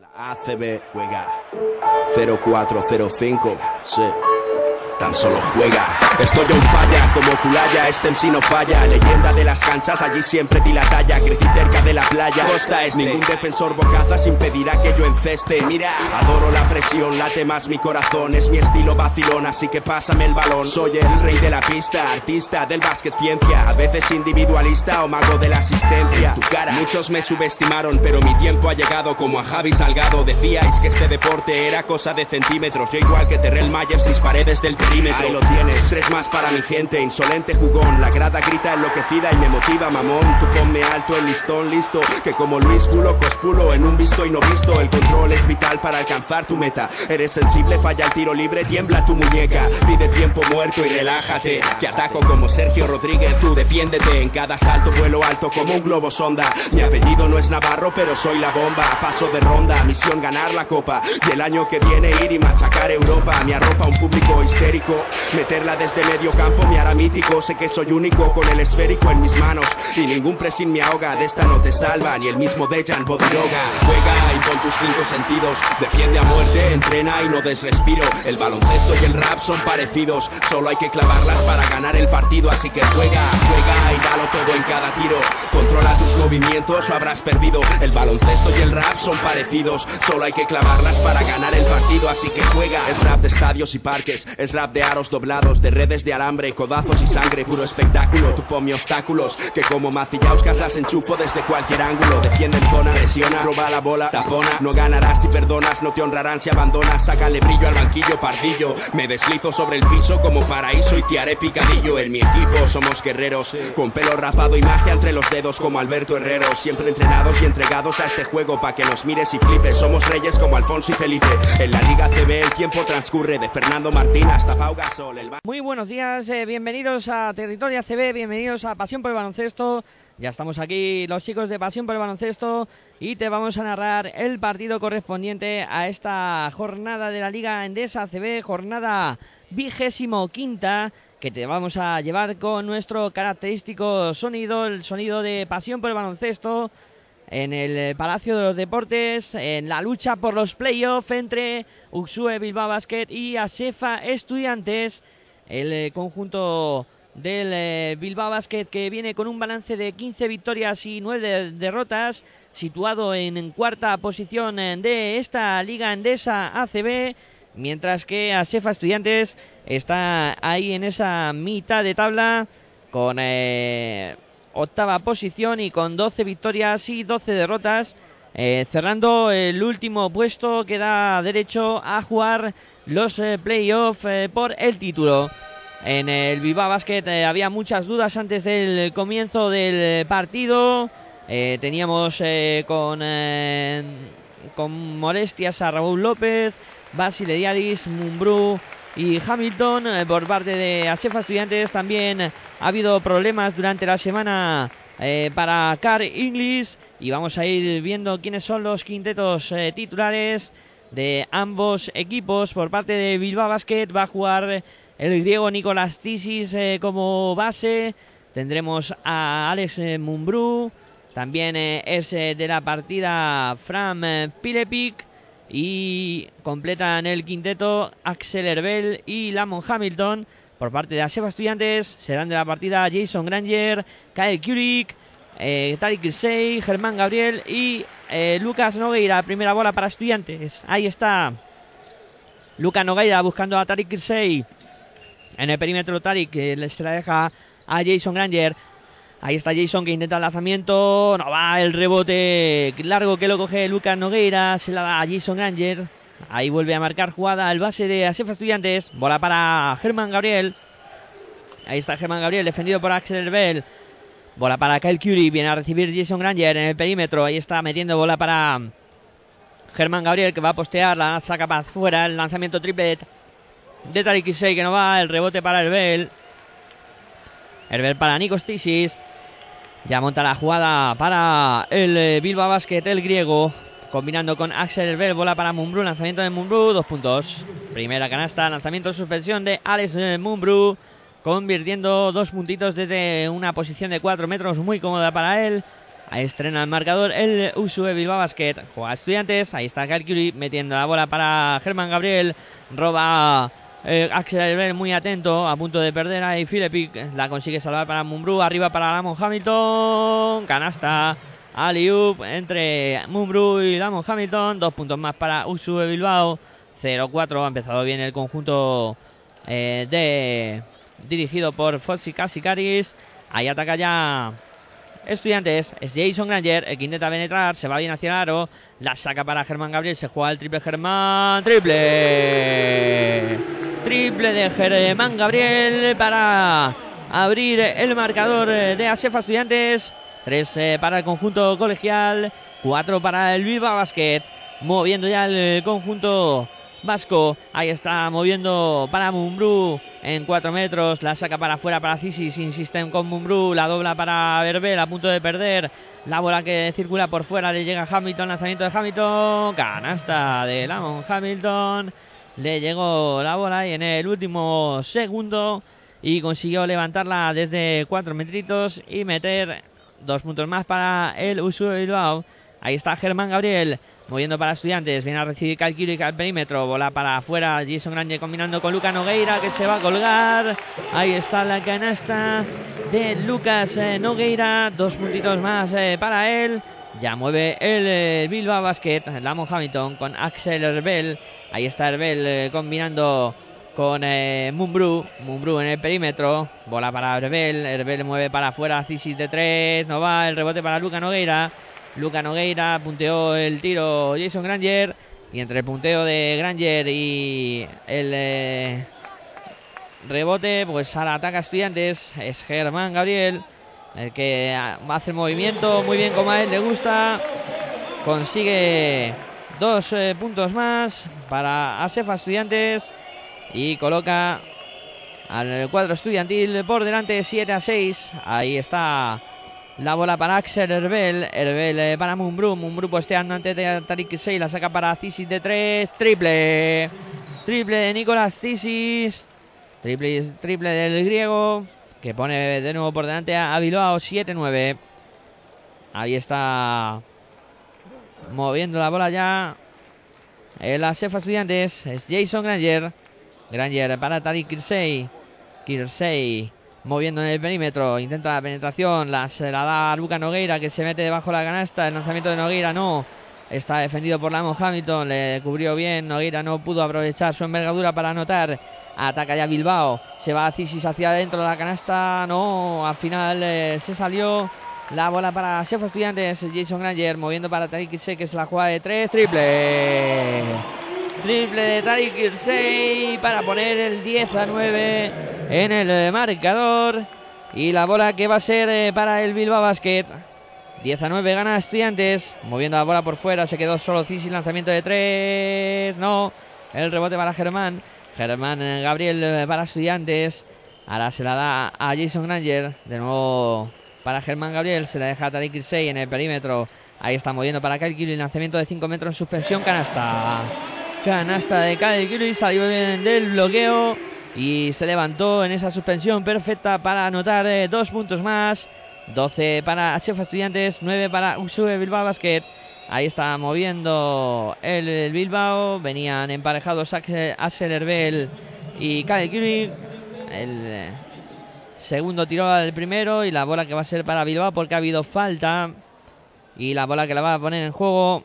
La ACB juega 0405, sí. Tan solo juega. Estoy un falla, como Culaya, este MC no falla. Leyenda de las canchas, allí siempre di la talla. Crecí cerca de la playa. Costa este. Ningún defensor bocazas impedirá que yo enceste. Mira, adoro la presión, late más mi corazón. Es mi estilo vacilón, así que pásame el balón. Soy el rey de la pista, artista del básquet ciencia. A veces individualista o mago de la asistencia. Tu cara. Muchos me subestimaron, pero mi tiempo ha llegado como a Javi Salgado. Decíais que este deporte era cosa de centímetros. Yo igual que Terrell Myers disparé desde el Ahí lo tienes, tres más para mi gente, insolente jugón. La grada grita enloquecida y me motiva, mamón. Tú ponme alto el listón, listo. Que como Luis Pulo, cospulo en un visto y no visto. El control es vital para alcanzar tu meta. Eres sensible, falla el tiro libre, tiembla tu muñeca. Pide tiempo muerto y relájate. Que ataco como Sergio Rodríguez, tú defiéndete. En cada salto vuelo alto como un globo sonda. Mi apellido no es Navarro, pero soy la bomba. Paso de ronda, misión ganar la copa. Y el año que viene ir y machacar Europa. Me arropa un público histérico. Meterla desde medio campo me hará mítico. Sé que soy único con el esférico en mis manos. Y ningún pressing me ahoga. De esta no te salva ni el mismo Dejan Bodiroga. Juega y con tus cinco sentidos. Defiende a muerte, entrena y no desrespiro. El baloncesto y el rap son parecidos. Solo hay que clavarlas para ganar el partido. Así que juega, juega y dalo todo en cada tiro. Controla tus movimientos o habrás perdido. El baloncesto y el rap son parecidos. Solo hay que clavarlas para ganar el partido. Así que juega. Es rap de estadios y parques. Es rap de aros doblados, de redes de alambre, codazos y sangre, puro espectáculo. Tu ponme obstáculos, que como macillauscas las enchupo desde cualquier ángulo. Defiende en zona, lesiona, roba la bola, tapona. No ganarás si perdonas, no te honrarán si abandonas. Sácale brillo al banquillo, pardillo. Me deslizo sobre el piso como paraíso y te haré picadillo. En mi equipo somos guerreros, con pelo rapado y magia entre los dedos como Alberto Herrero. Siempre entrenados y entregados a este juego pa' que nos mires y flipes. Somos reyes como Alfonso y Felipe. En la Liga CB el tiempo transcurre de Fernando Martín hasta Muy buenos días, eh, bienvenidos a Territorio ACB, bienvenidos a Pasión por el Baloncesto. Ya estamos aquí los chicos de Pasión por el Baloncesto y te vamos a narrar el partido correspondiente a esta jornada de la Liga Endesa ACB, jornada vigésimo quinta que te vamos a llevar con nuestro característico sonido, el sonido de Pasión por el Baloncesto en el eh, Palacio de los Deportes, en la lucha por los playoffs entre Uxue Bilbao Basket y Asefa Estudiantes, el eh, conjunto del eh, Bilbao Basket que viene con un balance de 15 victorias y 9 de- derrotas, situado en, cuarta posición de esta liga endesa ACB, mientras que Asefa Estudiantes está ahí en esa mitad de tabla con eh, octava posición y con 12 victorias y 12 derrotas, eh, cerrando el último puesto que da derecho a jugar los eh, playoffs eh, por el título. En el Bilbao Basket eh, había muchas dudas antes del comienzo del partido. Teníamos con, molestias a Raúl López, Basile Diaris, Mumbrú y Hamilton. Por parte de Asefa Estudiantes también ha habido problemas durante la semana eh, para Car English. Y vamos a ir viendo quiénes son los quintetos eh, titulares de ambos equipos. Por parte de Bilbao Basket va a jugar el griego Nicolás Tisis eh, como base. Tendremos a Alex Mumbrú. También es de la partida Fran Pilepic. Y completan el quinteto Axel Herbel y Lamont Hamilton. Por parte de Asefa Estudiantes serán de la partida Jason Granger, Kyle Kurik, eh, Tariq Kirsey, Germán Gabriel y eh, Lucas Nogueira. Primera bola para Estudiantes. Ahí está Lucas Nogueira buscando a Tariq Kirsey. En el perímetro Tariq le- se la deja a Jason Granger. Ahí está Jason que intenta el lanzamiento. No va el rebote largo que lo coge Lucas Nogueira. Se la da a Jason Granger. Ahí vuelve a marcar jugada el base de Asefa Estudiantes. Bola para Germán Gabriel. Ahí está Germán Gabriel defendido por Axel Bell. Bola para Kyle Curry. Viene a recibir Jason Granger en el perímetro. Ahí está metiendo bola para Germán Gabriel que va a postear. La saca para afuera. El lanzamiento triple de Tariq Kisei que no va. El rebote para Herbel. Herbel para Nikos Tisis. Ya monta la jugada para el eh, Bilbao Basket, el griego. Combinando con Axel Herbel, bola para Mumbrú, lanzamiento de Mumbrú, dos puntos. Primera canasta, lanzamiento de suspensión de Alex Mumbrú. Convirtiendo dos puntitos desde una posición de cuatro metros muy cómoda para él. Ahí estrena el marcador el Usue Bilbao Basket. Juega Estudiantes. Ahí está Calculi metiendo la bola para Germán Gabriel. Roba eh, Axel Albert muy atento. A punto de perder ahí Philipic. La consigue salvar para Mumbrú. Arriba para Lamon Hamilton. Canasta. Aliup entre Mumbrú y Lamon Hamilton. Dos puntos más para Usue Bilbao. 0-4. Ha empezado bien el conjunto eh, de dirigido por Foxy Casicaris. Ahí ataca ya Estudiantes. Es Jason Granger el que intenta penetrar. Se va bien hacia el aro. La saca para Germán Gabriel. Se juega el triple Germán. Triple. Triple de Germán Gabriel para abrir el marcador de Asefa Estudiantes. Tres eh, para el conjunto colegial. Cuatro para el Viva Basket. Moviendo ya el conjunto vasco. Ahí está moviendo para Mumbrú en 4 metros. La saca para afuera para Cisis. Insisten con Mumbrú. La dobla para Verbel a punto de perder. La bola que circula por fuera le llega a Hamilton. Lanzamiento de Hamilton. Canasta de Lamon Hamilton. Le llegó la bola y en el último segundo. Y consiguió levantarla desde 4 metritos y meter dos puntos más para el Usu Bilbao. Ahí está Germán Gabriel. Moviendo para estudiantes, viene a recibir y al perímetro, bola para afuera, Jason Grande combinando con Luca Nogueira que se va a colgar. Ahí está la canasta de Lucas eh, Nogueira, dos puntitos más eh, para él. Ya mueve el eh, Bilbao Basket, Lamo Hamilton con Axel Herbel. Ahí está Herbel combinando con Mumbrú. Mumbrú en el perímetro. Bola para Herbel. Herbel mueve para afuera. Cisis de tres. No va. El rebote para Luca Nogueira. Luca Nogueira punteó el tiro Jason Granger. Y entre el punteo de Granger y el eh, rebote, pues al ataca Estudiantes es Germán Gabriel. El que hace el movimiento muy bien como a él le gusta. Consigue dos eh, puntos más para Asefa Estudiantes. Y coloca al cuadro estudiantil por delante 7 a 6. Ahí está la bola para Axel Herbel. Herbel eh, para Mumbrú. Mumbrú posteando ante Tarik 6. La saca para Cisis de 3. Triple. Triple de Nicolás Cisis. Triple, triple del griego. Que pone de nuevo por delante a Bilbao 7-9. Ahí está. Moviendo la bola ya. En la Cefa Estudiantes. Es Jason Granger. Granger para Tarik Kirsey. Kirsey moviendo en el perímetro, intenta la penetración, la, se la da a Luca Nogueira que se mete debajo de la canasta, el lanzamiento de Nogueira no, está defendido por Lamo Hamilton, le cubrió bien, Nogueira no pudo aprovechar su envergadura para anotar, ataca ya Bilbao, se va a Cisis hacia adentro de la canasta, no, al final eh, se salió. La bola para Chef Estudiantes, Jason Granger moviendo para Tariq Kirsey que es la jugada de tres, triple. Triple de Tariq Kirsey para poner el 10 a 9 en el marcador. Y la bola que va a ser eh, para el Bilbao Basket. 10 a 9 gana Estudiantes. Moviendo la bola por fuera. Se quedó solo Cisis. Lanzamiento de 3. No. El rebote para Germán. Germán eh, Gabriel eh, para Estudiantes. Ahora se la da a Jason Granger. De nuevo para Germán Gabriel. Se la deja a 6 en el perímetro. Ahí está moviendo para Kyle Lanzamiento de 5 metros en suspensión. Canasta. Canasta de Kyle Salió bien del bloqueo y se levantó en esa suspensión perfecta para anotar eh, dos puntos más. 12 para Chefa Estudiantes, 9 para Usue Bilbao Basket. Ahí está moviendo el, Bilbao. Venían emparejados Axel Herbel y Kyle. El eh, segundo tiro al primero y la bola que va a ser para Bilbao porque ha habido falta. Y la bola que la va a poner en juego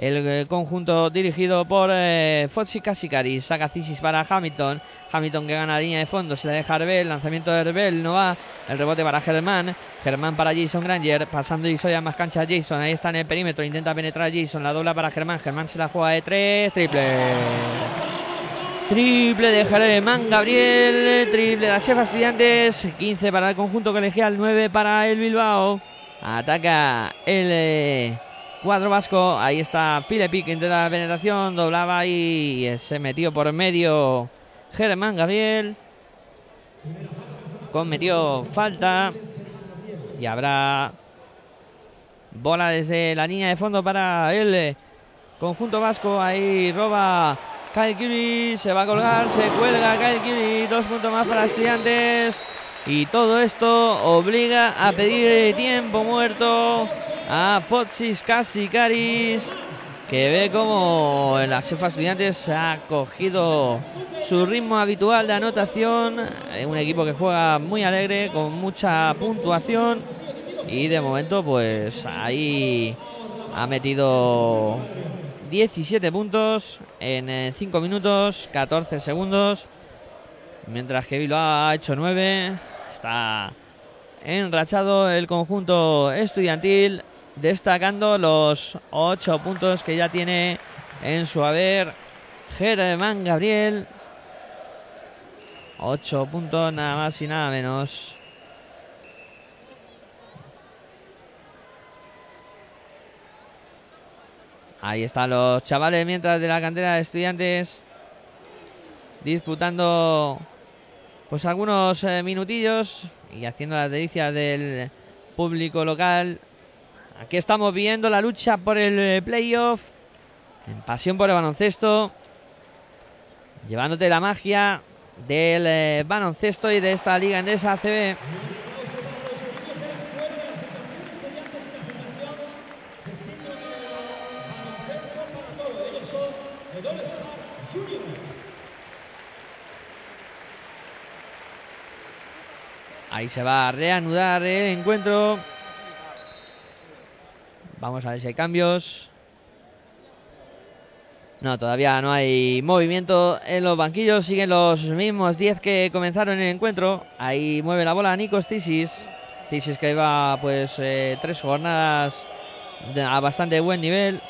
el eh, conjunto dirigido por eh, Fossi Casicari. Saca Cisis para Hamilton. Hamilton que gana línea de fondo. Se la deja Herbel. Lanzamiento de Herbel. No va. El rebote para Germán. Germán para Jason Granger. Pasando y soy a más cancha Jason. Ahí está en el perímetro. Intenta penetrar Jason. La dobla para Germán. Germán se la juega de tres. Triple. Triple de Germán Gabriel. Triple de la Chefa Estudiantes. 15 para el conjunto colegial. 9 para el Bilbao. Ataca el. Eh, Cuadro vasco, ahí está Pilepic de la penetración, doblaba y se metió por medio Germán Gabriel. Cometió falta y habrá bola desde la línea de fondo para el conjunto vasco. Ahí roba Kyle se va a colgar, se cuelga Kyle dos puntos más para estudiantes. Y todo esto obliga a pedir tiempo muerto a Fotsis Casikaris que ve como la Cefa Estudiantes ha cogido su ritmo habitual de anotación. Un equipo que juega muy alegre, con mucha puntuación. Y de momento, pues ahí ha metido 17 puntos en 5 eh, minutos, 14 segundos. Mientras que Bilbao ha hecho 9. Está enrachado el conjunto estudiantil destacando los ocho puntos que ya tiene en su haber Germán Gabriel. Ocho puntos nada más y nada menos. Ahí están los chavales mientras de la cantera de estudiantes disputando pues algunos eh, minutillos y haciendo las delicias del público local Aquí estamos viendo la lucha por el eh, playoff. En pasión por el baloncesto. Llevándote la magia del eh, baloncesto y de esta liga en esa se va a reanudar el encuentro. Vamos a ver si hay cambios. No, todavía no hay movimiento en los banquillos. Siguen los mismos 10 que comenzaron el encuentro. Ahí mueve la bola Nikos Tisis. Tisis que lleva pues eh, tres jornadas a bastante buen nivel.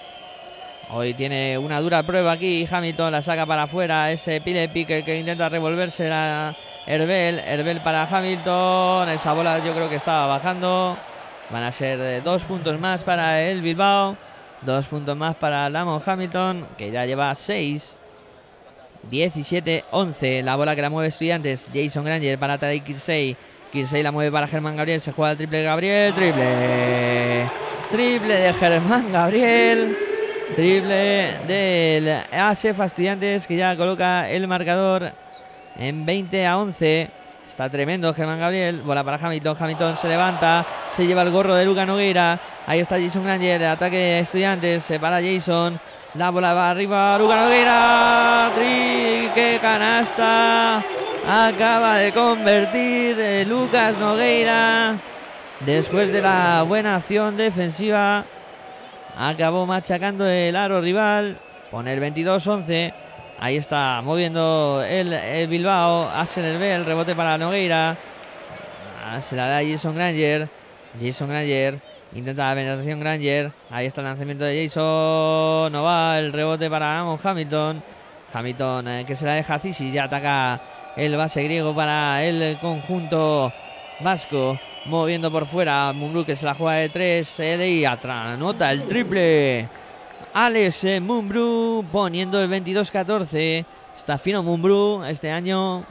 Hoy tiene una dura prueba aquí. Hamilton la saca para afuera. Ese pile pique que intenta revolverse la Herbel. Herbel para Hamilton. Esa bola yo creo que estaba bajando. Van a ser eh, dos puntos más para el Bilbao. Dos puntos más para Lamont Hamilton, que ya lleva 6. 17-11. La bola que la mueve Estudiantes. Jason Granger para Tadej Kirsey. Kirsey la mueve para Germán Gabriel. Se juega el triple Gabriel. Triple. Triple de Germán Gabriel. Triple del ASEF Estudiantes que ya coloca el marcador en 20 a 11. Está tremendo Germán Gabriel. Bola para Hamilton. Hamilton se levanta. Se lleva el gorro de Luca Nogueira. Ahí está Jason Granger. Ataque de estudiantes. Se para Jason. La bola va arriba. Luca Nogueira. Tri, canasta. Acaba de convertir eh, Lucas Nogueira. Después de la buena acción defensiva. Acabó machacando el aro rival. Pone el 22-11. Ahí está moviendo el, Bilbao. Hace el el rebote para Nogueira. Ah, se la da Jason Granger. Jason Granger. Intenta la penetración Granger. Ahí está el lanzamiento de Jason. No va el rebote para Amon Hamilton. Hamilton eh, que se la deja y Ya ataca el base griego para el conjunto vasco. Moviendo por fuera. Mumbrú que se la juega de tres. y anota el triple. Alex Mumbru poniendo el 22-14. Está fino Mumbru este año.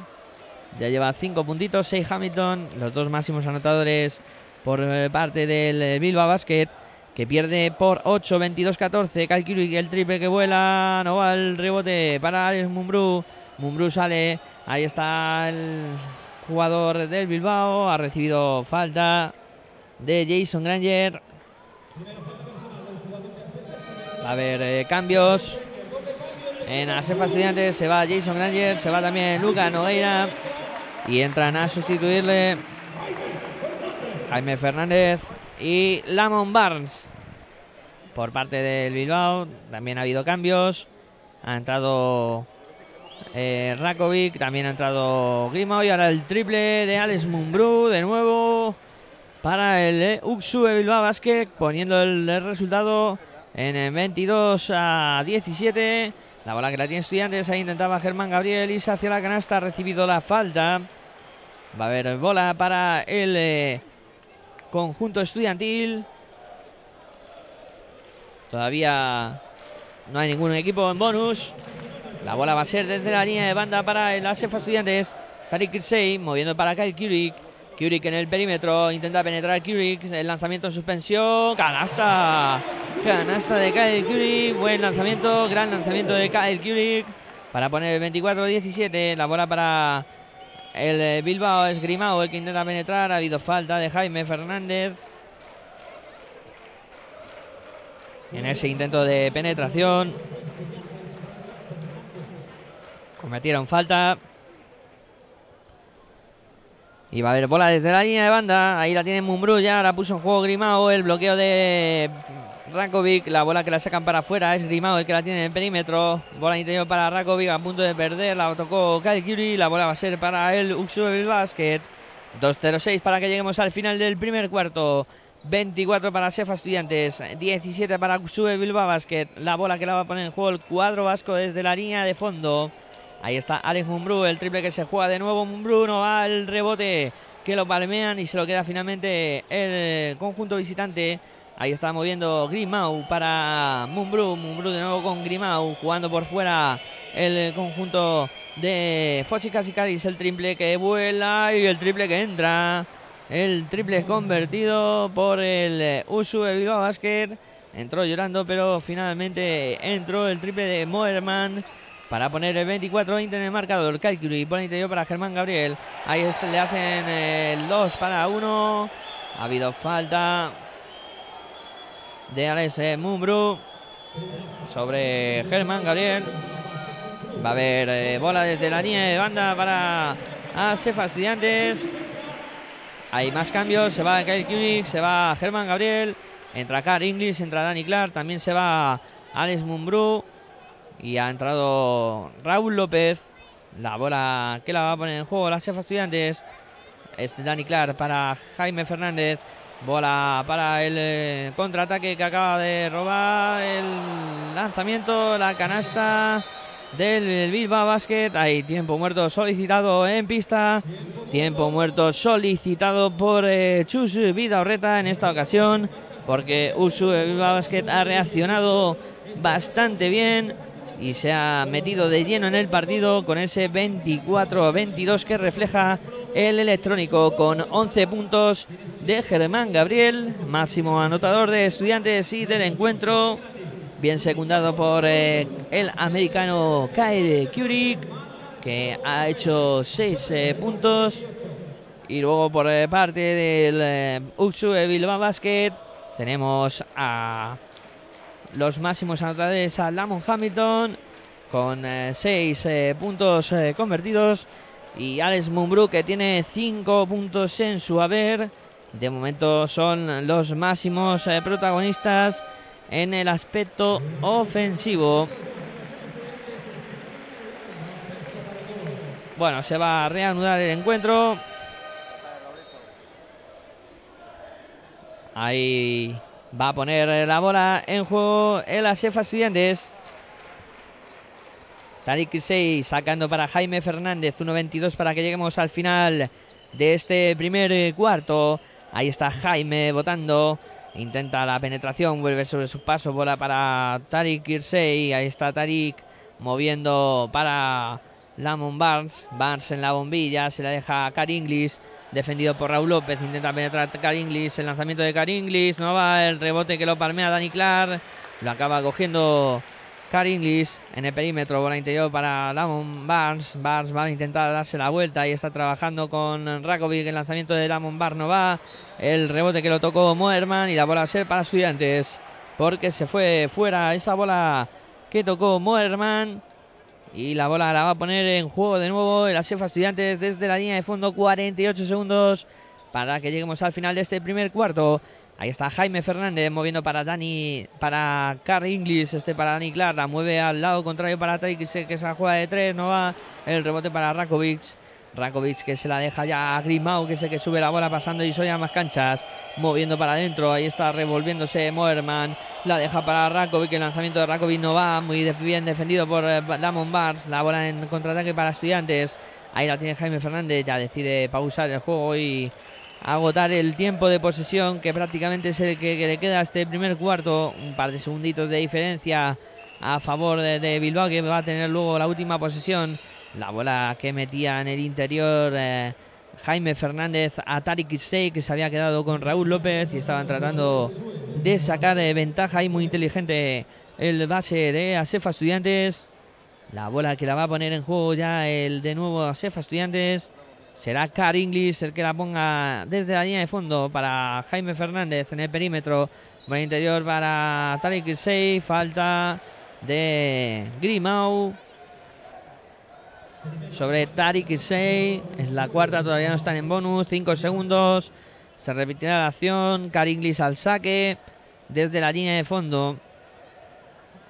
Ya lleva 5 puntitos. 6 Hamilton. Los dos máximos anotadores por eh, parte del eh, Bilbao Basket. Que pierde por 8, 22-14. y el triple que vuela. No va el rebote para Alex Mumbru. Mumbru sale. Ahí está el jugador del Bilbao. Ha recibido falta de Jason Granger. A ver, eh, cambios. En Asefa Estudiantes se va Jason Granger, se va también Luca Nogueira. Y entran a sustituirle Jaime Fernández y Lamont Barnes. Por parte del Bilbao también ha habido cambios. Ha entrado eh, Rakovic, también ha entrado Grima y ahora el triple de Alex Mumbrú de nuevo para el eh, Uxu de Bilbao Basket, poniendo el resultado en el 22 a 17. La bola que la tiene Estudiantes. Ahí intentaba Germán Gabriel. Y hacia la canasta. Ha recibido la falta. Va a haber bola para el eh, conjunto estudiantil. Todavía no hay ningún equipo en bonus. La bola va a ser desde la línea de banda para el ASEF Estudiantes. Tariq Kirsey moviendo para Kyle Kurik. Kurik en el perímetro. Intenta penetrar Kurik. El lanzamiento en suspensión. Canasta. Canasta de Kyle Kurik. Buen lanzamiento. Gran lanzamiento de Kyle Kurik. Para poner el 24-17. La bola para el eh, Bilbao es Grimao el que intenta penetrar. Ha habido falta de Jaime Fernández. En ese intento de penetración. Cometieron falta. Y va a haber bola desde la línea de banda. Ahí la tiene Mumbrú ya. La puso en juego Grimao. El bloqueo de Rakovic. La bola que la sacan para afuera. Es Grimao el que la tiene en perímetro. Bola interior para Rakovic. A punto de perder. La tocó Curie. La bola va a ser para el Uxu del Basket. 2-0-6 para que lleguemos al final del primer cuarto. 24 para Sefa Estudiantes, 17 para Sube Bilbao Basket. La bola que la va a poner en juego el cuadro vasco desde la línea de fondo. Ahí está Alex Mumbrú, el triple que se juega de nuevo. Mumbrú no va al rebote que lo palmean y se lo queda finalmente el conjunto visitante. Ahí está moviendo Grimau para Mumbrú. Mumbrú de nuevo con Grimau jugando por fuera el conjunto de Fochi Casicaris. El triple que vuela y el triple que entra. El triple convertido por el Usu de Basket. Entró llorando, pero finalmente entró el triple de Moerman para poner el 24-20 en el marcador. Calculi pone interior para Germán Gabriel. Ahí le hacen el 2 para 1. Ha habido falta de Alex Mumbru sobre Germán Gabriel. Va a haber eh, bola desde la línea de banda para Asefa Estudiantes. Hay más cambios. Se va Kyle se va Germán Gabriel. Entra Car Inglis, entra Dani Clark. También se va Alex Mumbrú. Y ha entrado Raúl López. La bola que la va a poner en juego la Cefa Estudiantes. Es Dani Clark para Jaime Fernández. Bola para el eh, contraataque que acaba de robar. El lanzamiento, la canasta del Bilbao Basket. Hay tiempo muerto solicitado en pista. Tiempo muerto solicitado por eh, Chus Vidaurreta en esta ocasión. Porque Usu Bilbao Basket ha reaccionado bastante bien y se ha metido de lleno en el partido con ese 24-22 que refleja el electrónico con 11 puntos de Germán Gabriel, máximo anotador de estudiantes y del encuentro, bien secundado por eh, el americano Kyle Kurik, que ha hecho 6 eh, puntos, y luego por eh, parte del Uxu Bilbao Basket tenemos a los máximos anotadores a Lamont Hamilton con 6 eh, eh, puntos eh, convertidos y Alex Mumbrú que tiene 5 puntos en su haber. De momento son los máximos protagonistas en el aspecto ofensivo. Bueno, se va a reanudar el encuentro. Ahí Va a poner la bola en juego el Asefa Estudiantes. Tarik 6 sacando para Jaime Fernández. 1.22 para que lleguemos al final de este primer cuarto. Ahí está Jaime votando. Intenta la penetración, vuelve sobre su paso, bola para Tarik Kirsey. Ahí está Tarik moviendo para Lamon Barnes. Barnes en la bombilla, se la deja a Car Inglis defendido por Raúl López, intenta penetrar Car Inglis, el lanzamiento de Car Inglis, no va el rebote que lo palmea Dani Clark, lo acaba cogiendo Inglis en el perímetro, bola interior para Lamon Barnes, Barnes va a intentar darse la vuelta y está trabajando con Rakovic, el lanzamiento de Lamon Barnes no va, el rebote que lo tocó Moerman y la bola a ser para estudiantes, porque se fue fuera esa bola que tocó Moerman y la bola la va a poner en juego de nuevo el Asefa Estudiantes desde la línea de fondo. 48 segundos para que lleguemos al final de este primer cuarto. Ahí está Jaime Fernández moviendo para Dani, para Carl Inglis, este para Dani Clark, la mueve al lado contrario para Tarik, que se juega de tres, no va el rebote para Rakovic. Rakovic que se la deja ya a Grimau, que es el que sube la bola pasando y soy a más canchas, moviendo para adentro, ahí está revolviéndose Moerman, la deja para Rakovic, el lanzamiento de Rakovic no va, muy bien defendido por eh, Damon Bars, la bola en contraataque para estudiantes, ahí la tiene Jaime Fernández, ya decide pausar el juego y agotar el tiempo de posesión que prácticamente es el que, le queda a este primer cuarto, un par de segunditos de diferencia a favor de Bilbao que va a tener luego la última posesión la bola que metía en el interior eh, Jaime Fernández a Tarik Istey, que se había quedado con Raúl López y estaban tratando de sacar de ventaja y muy inteligente el base de Asefa Estudiantes. La bola que la va a poner en juego ya el de nuevo Asefa Estudiantes. Será Car Inglis el que la ponga desde la línea de fondo para Jaime Fernández en el perímetro. Buen interior para Tariq Kirsey. Falta de Grimau sobre Tariq Kirsey. Es la cuarta, todavía no están en bonus. 5 segundos. Se repetirá la acción. Car Inglis al saque desde la línea de fondo.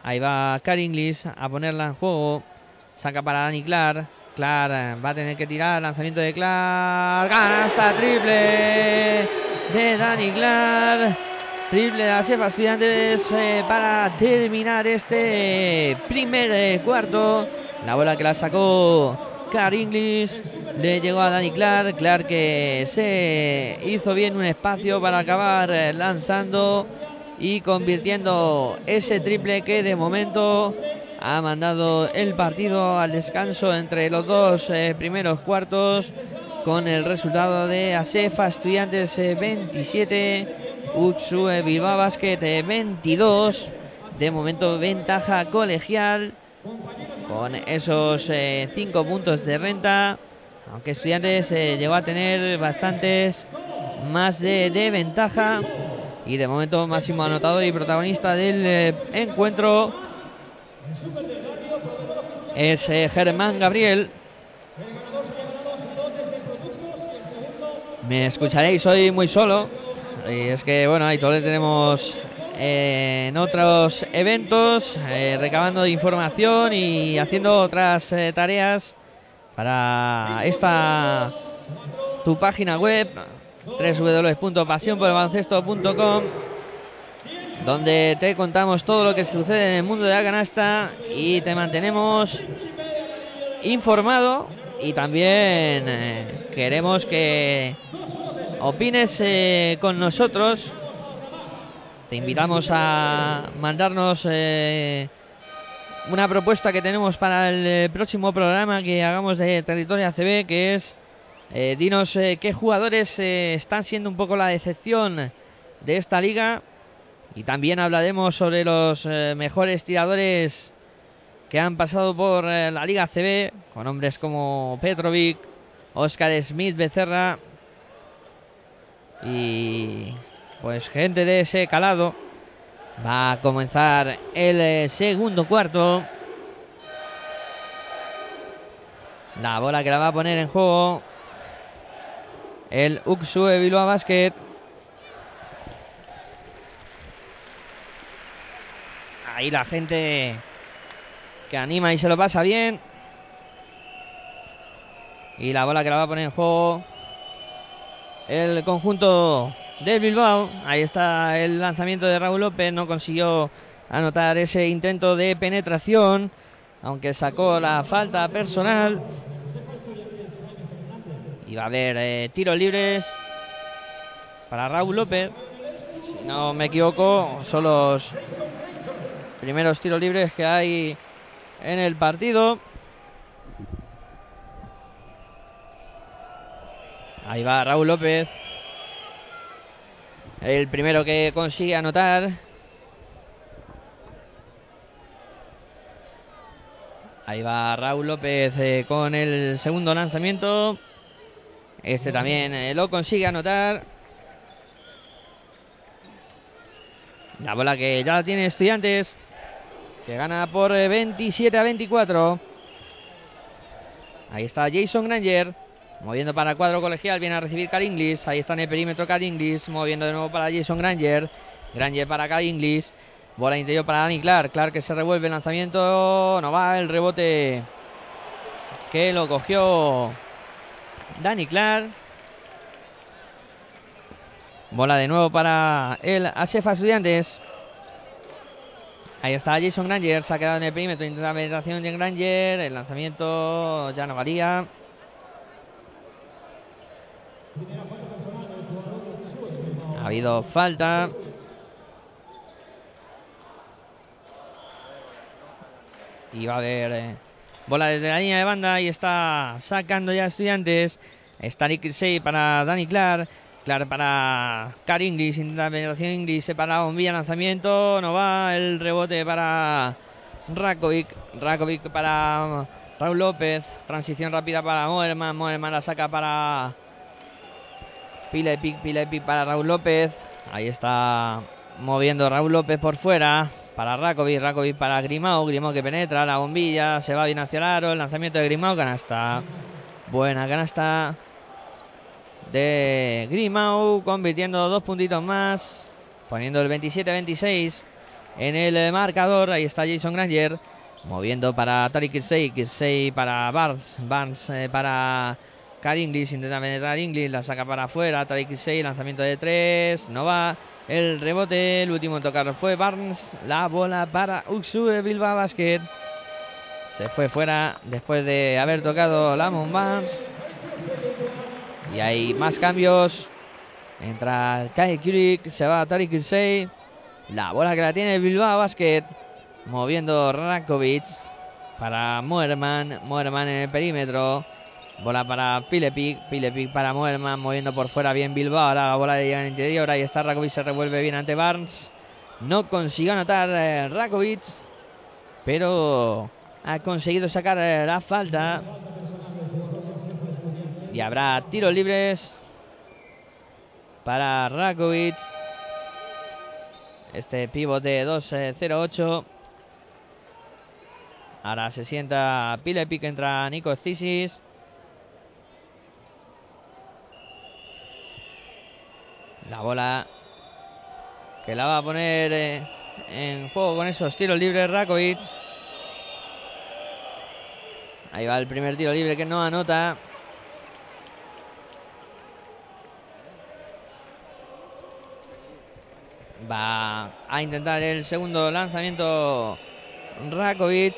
Ahí va Car Inglis a ponerla en juego. Saca para Dani Clark. Clark va a tener que tirar. Lanzamiento de Clark. Gana triple de Dani Clark. Triple de las Estudiantes eh, para terminar este primer eh, cuarto. La bola que la sacó Car Inglis le llegó a Dani Clark. Clark que se hizo bien un espacio para acabar eh, lanzando y convirtiendo ese triple que de momento ha mandado el partido al descanso entre los dos eh, primeros cuartos con el resultado de ASEFA Estudiantes 27, eh, Utsue Bilbao Basket 22. Eh, de momento ventaja colegial con esos 5 puntos de renta. Aunque Estudiantes llegó a tener bastantes más de, de, ventaja. Y de momento máximo anotador y protagonista del encuentro es eh, Germán Gabriel. Me escucharéis hoy muy solo. Y es que, bueno, ahí todavía tenemos eh, en otros eventos, eh, recabando información y haciendo otras tareas para esta tu página web www.pasionporelbaloncesto.com donde te contamos todo lo que sucede en el mundo de la canasta y te mantenemos informado y también eh, queremos que opines eh, con nosotros. Te invitamos a mandarnos eh, una propuesta que tenemos para el próximo programa que hagamos de Territorio ACB, que es dinos qué jugadores están siendo un poco la decepción de esta liga y también hablaremos sobre los eh, mejores tiradores que han pasado por eh, la Liga CB, con hombres como Petrovic, Oscar Smith Becerra y pues gente de ese calado. Va a comenzar el eh, segundo cuarto. La bola que la va a poner en juego el Uxue Bilbao Basket. Ahí la gente que anima y se lo pasa bien. Y la bola que la va a poner en juego el conjunto del Bilbao. Ahí está el lanzamiento de Raúl López. No consiguió anotar ese intento de penetración. Aunque sacó la falta personal. Y va a haber eh, tiros libres para Raúl López. Si no me equivoco, son los Primeros tiros libres que hay en el partido. Ahí va Raúl López. El primero que consigue anotar. Ahí va Raúl López eh, con el segundo lanzamiento. Este también eh, lo consigue anotar. La bola que ya tiene estudiantes que gana por 27 eh, a 24. Ahí está Jason Granger. Moviendo para cuadro colegial, viene a recibir Car Inglis. Ahí está en el perímetro Car Inglis. Moviendo de nuevo para Jason Granger. Granger para Car Inglis. Bola interior para Danny Clark. Clark que se revuelve el lanzamiento. No va el rebote que lo cogió Danny Clark. Bola de nuevo para el Asefa Estudiantes. Ahí está Jason Granger, se ha quedado en el perímetro, intenta la penetración de Granger, el lanzamiento ya no valía. Ha habido falta. Y va a haber eh, bola desde la línea de banda y está sacando ya estudiantes. Está Nick para Danny Clark. Claro, para Car Inglis, intenta penetración Inglis, se para bombilla, lanzamiento, no va, el rebote para Rakovic, Rakovic para Raúl López, transición rápida para Moerman, Moerman la saca para Pilepic, Pilepic para Raúl López. Ahí está moviendo Raúl López por fuera para Rakovic, Rakovic para Grimao, Grimao que penetra la bombilla, se va bien hacia el el lanzamiento de Grimao, canasta. Buena canasta de Grimau, convirtiendo dos puntitos más, poniendo el 27-26 en el marcador. Ahí está Jason Granger, moviendo para Tariq Kirsey, Kirsey para Barnes, Barnes eh, para Car Inglis, intenta penetrar Inglis, la saca para afuera, Tariq Kirsey, lanzamiento de tres, no va. El rebote, el último en tocar fue Barnes, la bola para Uxue Bilbao Basket. Se fue fuera después de haber tocado Lamont Barnes. Y hay más cambios. Entra Kai Kurik, se va Tariq Kirsey. La bola que la tiene Bilbao Basket. Moviendo Rakovic para Moerman. Moerman en el perímetro. Bola para Pilepic. Pilepic para Moerman. Moviendo por fuera bien Bilbao. Ahora la bola de el interior. Ahí está Rakovic. Se revuelve bien ante Barnes. No consiguió anotar eh, Rakovic. Pero ha conseguido sacar eh, la falta. Y habrá tiros libres para Rakovic. Este pivote 2-0-8. Ahora se sienta Pilepic, entra Nico Cisis. La bola que la va a poner eh, en juego con esos tiros libres Rakovic. Ahí va el primer tiro libre que no anota. Va a intentar el segundo lanzamiento Rakovic.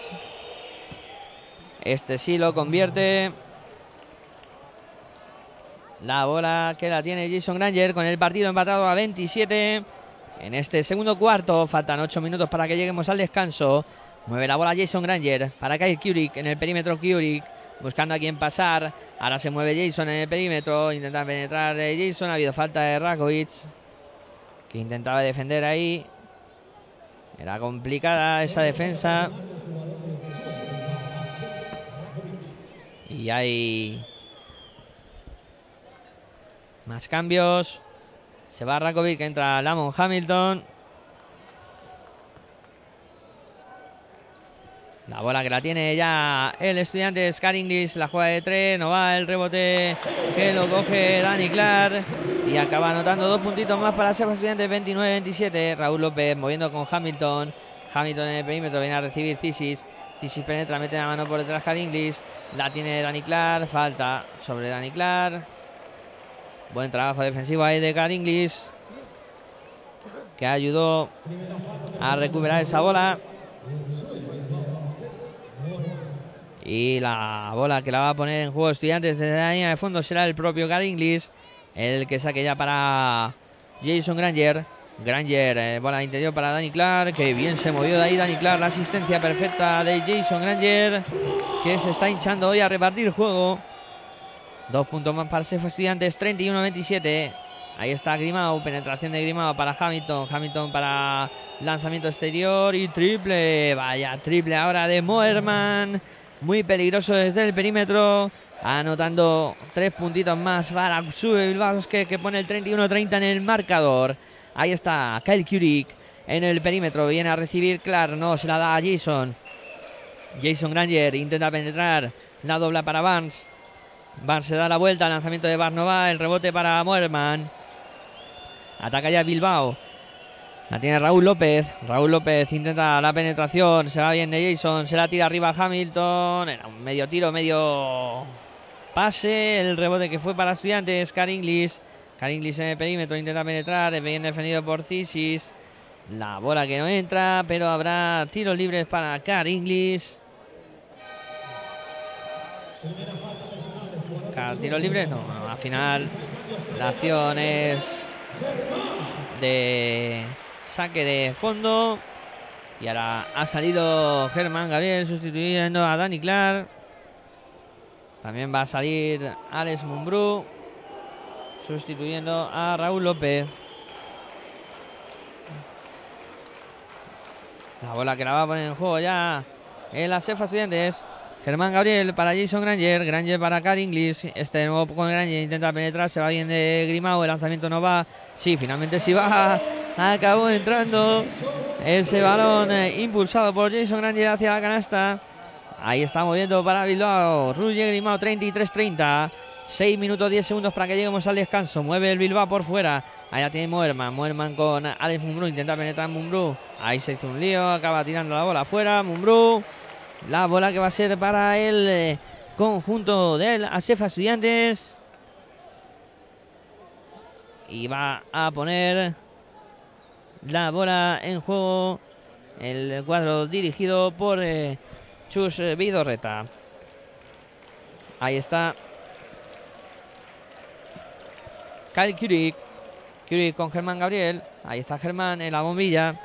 Este sí lo convierte. La bola que la tiene Jason Granger con el partido empatado a 27. En este segundo cuarto faltan 8 minutos para que lleguemos al descanso. Mueve la bola Jason Granger para Kyle Kurik en el perímetro Kurik. Buscando a quien pasar. Ahora se mueve Jason en el perímetro. Intenta penetrar Jason. Ha habido falta de Rakovic que intentaba defender ahí. Era complicada esa defensa. Y hay más cambios. Se va Rakovic, entra Lamont Hamilton. La bola que la tiene ya el estudiante Scar English, la juega de tres, no va el rebote que lo coge Dani Clark y acaba anotando dos puntitos más para ser estudiante 29-27. Raúl López moviendo con Hamilton, Hamilton en el perímetro viene a recibir Cisis, Cisis penetra, mete la mano por detrás Scar English, la tiene Dani Clark, falta sobre Dani Clark. Buen trabajo defensivo ahí de Car English que ayudó a recuperar esa bola. Y la bola que la va a poner en juego Estudiantes desde la línea de fondo será el propio Gary Inglis. El que saque ya para Jason Granger. Granger, eh, bola interior para Danny Clark. Que bien se movió de ahí Danny Clark. La asistencia perfecta de Jason Granger. Que se está hinchando hoy a repartir juego. Dos puntos más para Sefo Estudiantes. 31-27. Ahí está Grimao. Penetración de Grimao para Hamilton. Hamilton para lanzamiento exterior. Y triple. Vaya, triple ahora de Moerman. Muy peligroso desde el perímetro. Anotando tres puntitos más para Sube Bilbao que, que pone el 31-30 en el marcador. Ahí está Kyle Kurik en el perímetro. Viene a recibir Clark. No, se la da a Jason. Jason Granger intenta penetrar. La dobla para Barnes. Barnes se da la vuelta. Lanzamiento de Barnes no va. El rebote para Moerman. Ataca ya Bilbao. La tiene Raúl López. Raúl López intenta la penetración. Se va bien de Jason. Se la tira arriba Hamilton. Era un medio tiro, medio pase. El rebote que fue para estudiantes. Car Inglis. Car Inglis en el perímetro. Intenta penetrar. Es bien defendido por Cisis. La bola que no entra. Pero habrá tiros libres para Car Inglis. Tiros libres no, no. Al final la acción es de saque de fondo. Y ahora ha salido Germán Gabriel sustituyendo a Dani Clark. También va a salir Alex Mumbrú sustituyendo a Raúl López. La bola que la va a poner en juego ya en la Cefa Estudiantes. Germán Gabriel para Jason Granger. Granger para Car English. Este de nuevo con Granger intenta penetrar. Se va bien de Grimao. El lanzamiento no va. Sí, finalmente sí va. Acabó entrando ese balón eh, impulsado por Jason Granger hacia la canasta. Ahí está moviendo para Bilbao. Ruger Grimao 33-30. 6 minutos 10 segundos para que lleguemos al descanso. Mueve el Bilbao por fuera. Allá tiene Muerman. Muerman con Alex Mumbrú. Intenta penetrar Mumbrú. Ahí se hizo un lío. Acaba tirando la bola afuera. Mumbrú. La bola que va a ser para el eh, conjunto del ASEFA Estudiantes. Y va a poner la bola en juego el cuadro dirigido por eh, Chus Vidorreta. Ahí está. Kyle Kurik. Kurik con Germán Gabriel. Ahí está Germán en la bombilla.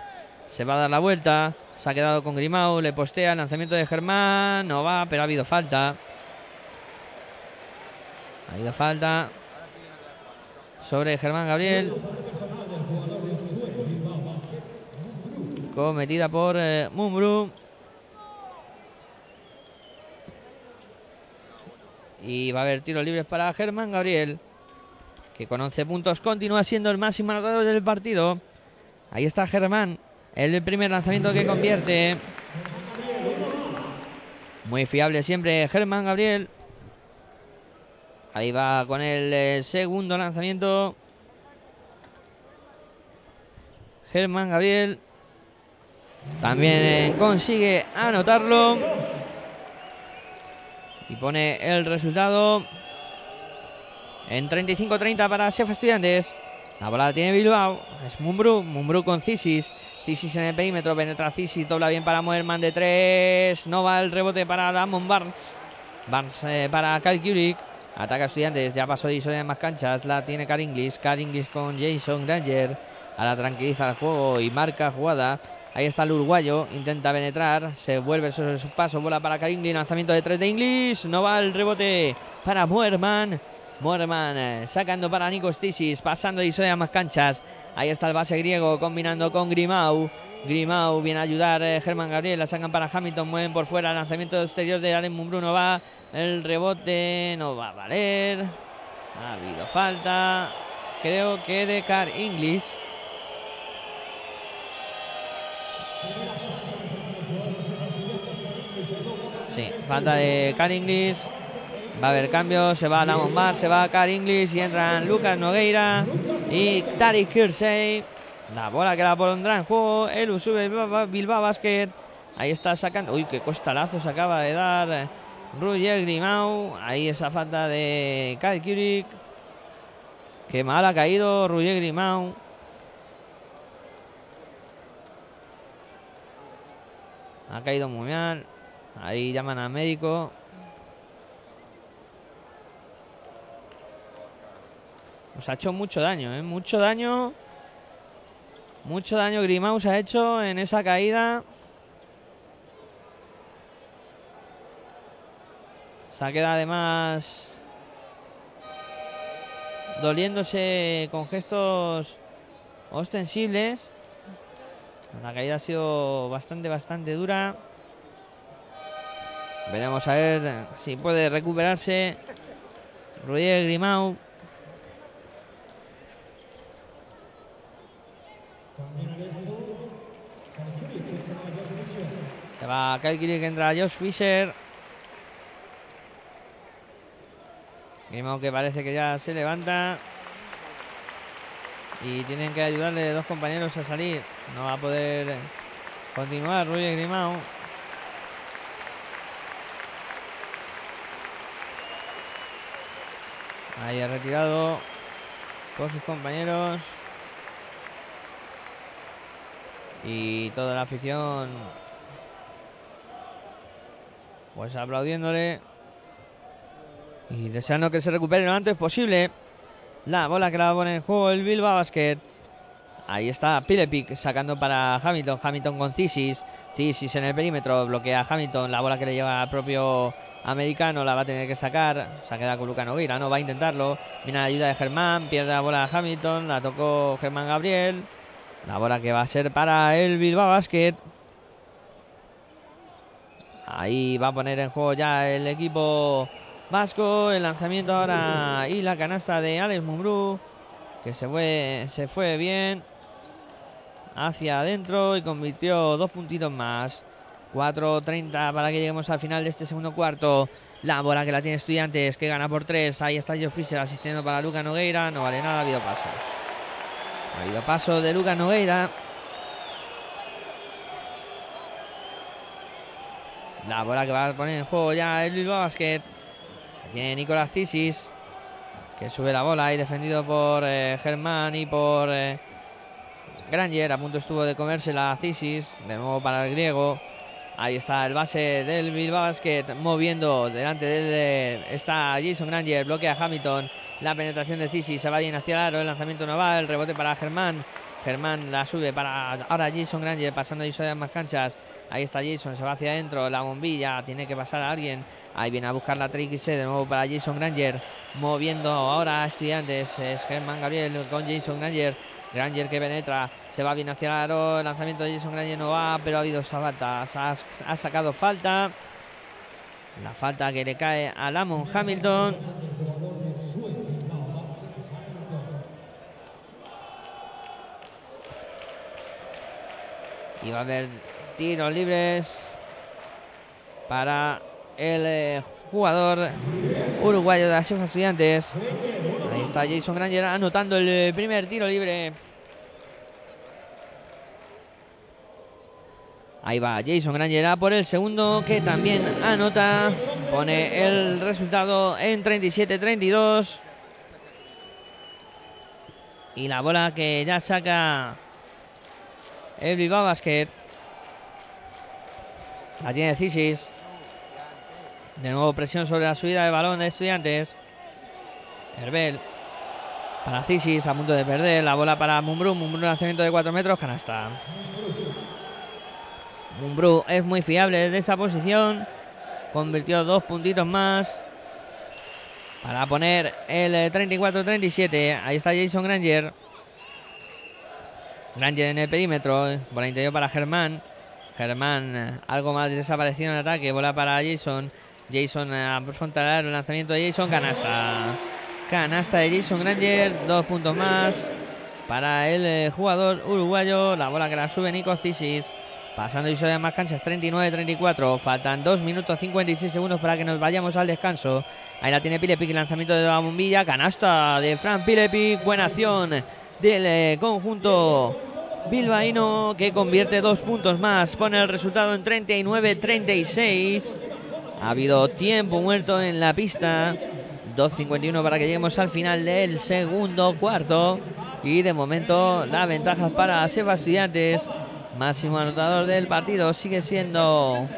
Se va a dar la vuelta. Se ha quedado con Grimau, le postea el lanzamiento de Germán. No va, pero ha habido falta. Ha habido falta sobre Germán Gabriel. Cometida por eh, Mumbru. Y va a haber tiros libres para Germán Gabriel. Que con 11 puntos continúa siendo el máximo anotador del partido. Ahí está Germán. El primer lanzamiento que convierte. Muy fiable siempre Germán Gabriel. Ahí va con el eh, segundo lanzamiento. Germán Gabriel. También eh, consigue anotarlo. Y pone el resultado en 35-30 para Chef Estudiantes. La bola tiene Bilbao. Es Mumbru. Mumbru con Cisis. Cisis en el perímetro, penetra Cisis, dobla bien para Moerman de tres. No va el rebote para Damon Barnes. Barnes eh, para Kyle Kurik. Ataca Estudiantes, ya pasó de en más canchas. La tiene Car Inglis. Car Inglis con Jason Granger. A la tranquiliza el juego y marca jugada. Ahí está el uruguayo, intenta penetrar, se vuelve sobre su paso, bola para Car Inglis, lanzamiento de tres de Inglis, no va el rebote para Moerman. Moerman eh, sacando para Nico Cisis, pasando de en más canchas. Ahí está el base griego combinando con Grimau. Grimau viene a ayudar eh, Germán Gabriel. La sacan para Hamilton. Mueven por fuera. Lanzamiento exterior de Allen Mumbruno va. El rebote no va a valer. Ha habido falta. Creo que de Car. Sí, falta de Car English. Va a haber cambios, se va a Damon se va a Car English y entran Lucas Nogueira y Tariq Kirsey. La bola que la pondrá en juego el Usube Bilbao Basket. Ahí está sacando. Uy, qué costalazo se acaba de dar Roger Grimau. Ahí esa falta de Kyle Kurik. Qué mal ha caído Roger Grimau. Ha caído muy mal. Ahí llaman al médico. Nos ha hecho mucho daño, ¿eh? Mucho daño. Mucho daño Grimaus ha hecho en esa caída. Se ha quedado además doliéndose con gestos ostensibles. La caída ha sido bastante, bastante dura. Veremos a ver si puede recuperarse. Roger Grimau. Se va Kyle que entra Josh Fisher. Mismo que parece que ya se levanta. Y tienen que ayudarle dos compañeros a salir. No va a poder continuar Roger Grimao. Ahí ha retirado con sus compañeros. Y toda la afición pues aplaudiéndole y deseando que se recupere lo antes posible. La bola que la pone en juego el Bilbao Basket. Ahí está Pilepic sacando para Hamilton. Hamilton con Cisis. Cisis en el perímetro. Bloquea a Hamilton. La bola que le lleva al propio americano la va a tener que sacar. Se ha quedado con Luca Nogueira. No va a intentarlo. Viene la ayuda de Germán. Pierde la bola a Hamilton. La tocó Germán Gabriel. La bola que va a ser para el Bilbao Basket. Ahí va a poner en juego ya el equipo vasco. El lanzamiento ahora y la canasta de Alex Mumbrú. Que se fue, se fue bien hacia adentro y convirtió dos puntitos más. 4.30 para que lleguemos al final de este segundo cuarto. La bola que la tiene Estudiantes, que gana por 3. Ahí está Joe Fischer asistiendo para Luca Nogueira. No vale nada, ha habido paso. Ha habido paso de Luca Nogueira. La bola que va a poner en juego ya el Bilbao Basket. Tiene Nicolás Cisis. Que sube la bola y defendido por eh, Germán y por eh, Granger. A punto estuvo de comerse la Cisis. De nuevo para el griego. Ahí está el base del Bilbao Basket moviendo delante de él. Está Jason Granger, bloquea Hamilton. La penetración de Cisis se va bien hacia el aro. El lanzamiento no va. El rebote para Germán. Germán la sube para ahora Jason Granger pasando a más canchas. Ahí está Jason, se va hacia adentro. La bombilla tiene que pasar a alguien. Ahí viene a buscar la trick de nuevo para Jason Granger. Moviendo ahora a estudiantes. Es Germán Gabriel con Jason Granger. Granger que penetra. Se va bien hacia el aro. El lanzamiento de Jason Granger no va, pero ha habido falta. Ha, ha sacado falta. La falta que le cae a Lamon Hamilton. Y va a haber tiros libres para el eh, jugador uruguayo de las Estudiantes. Ahí está Jason Granger anotando el eh, primer tiro libre. Ahí va Jason Granger por el segundo que también anota. Pone el resultado en 37-32. Y la bola que ya saca el Bilbao Basket. La tiene Cisis. De nuevo presión sobre la subida de balón de estudiantes. Herbel. Para Cisis, a punto de perder. La bola para Mumbrú. Mumbrú lanzamiento de 4 metros. Canasta. Mumbrú es muy fiable desde esa posición. Convirtió dos puntitos más. Para poner el 34-37. Ahí está Jason Granger. Granger en el perímetro. Bola interior para Germán. Germán, algo más desaparecido en ataque. Bola para Jason. Jason a frontal el lanzamiento de Jason. Canasta. Canasta de Jason Granger. Dos puntos más para el eh, jugador uruguayo. La bola que la sube Nico Cisis. Pasando y de más canchas, 39-34. Faltan 2 minutos 56 segundos para que nos vayamos al descanso. Ahí la tiene Pilepic, lanzamiento de la bombilla. Canasta de Fran Pilepic. Buena acción del eh, conjunto bilbaíno que convierte dos puntos más, pone el resultado en 39-36. Ha habido tiempo muerto en la pista. 2.51 para que lleguemos al final del segundo cuarto. Y de momento la ventaja para Sebastiantes. Máximo anotador del partido sigue siendo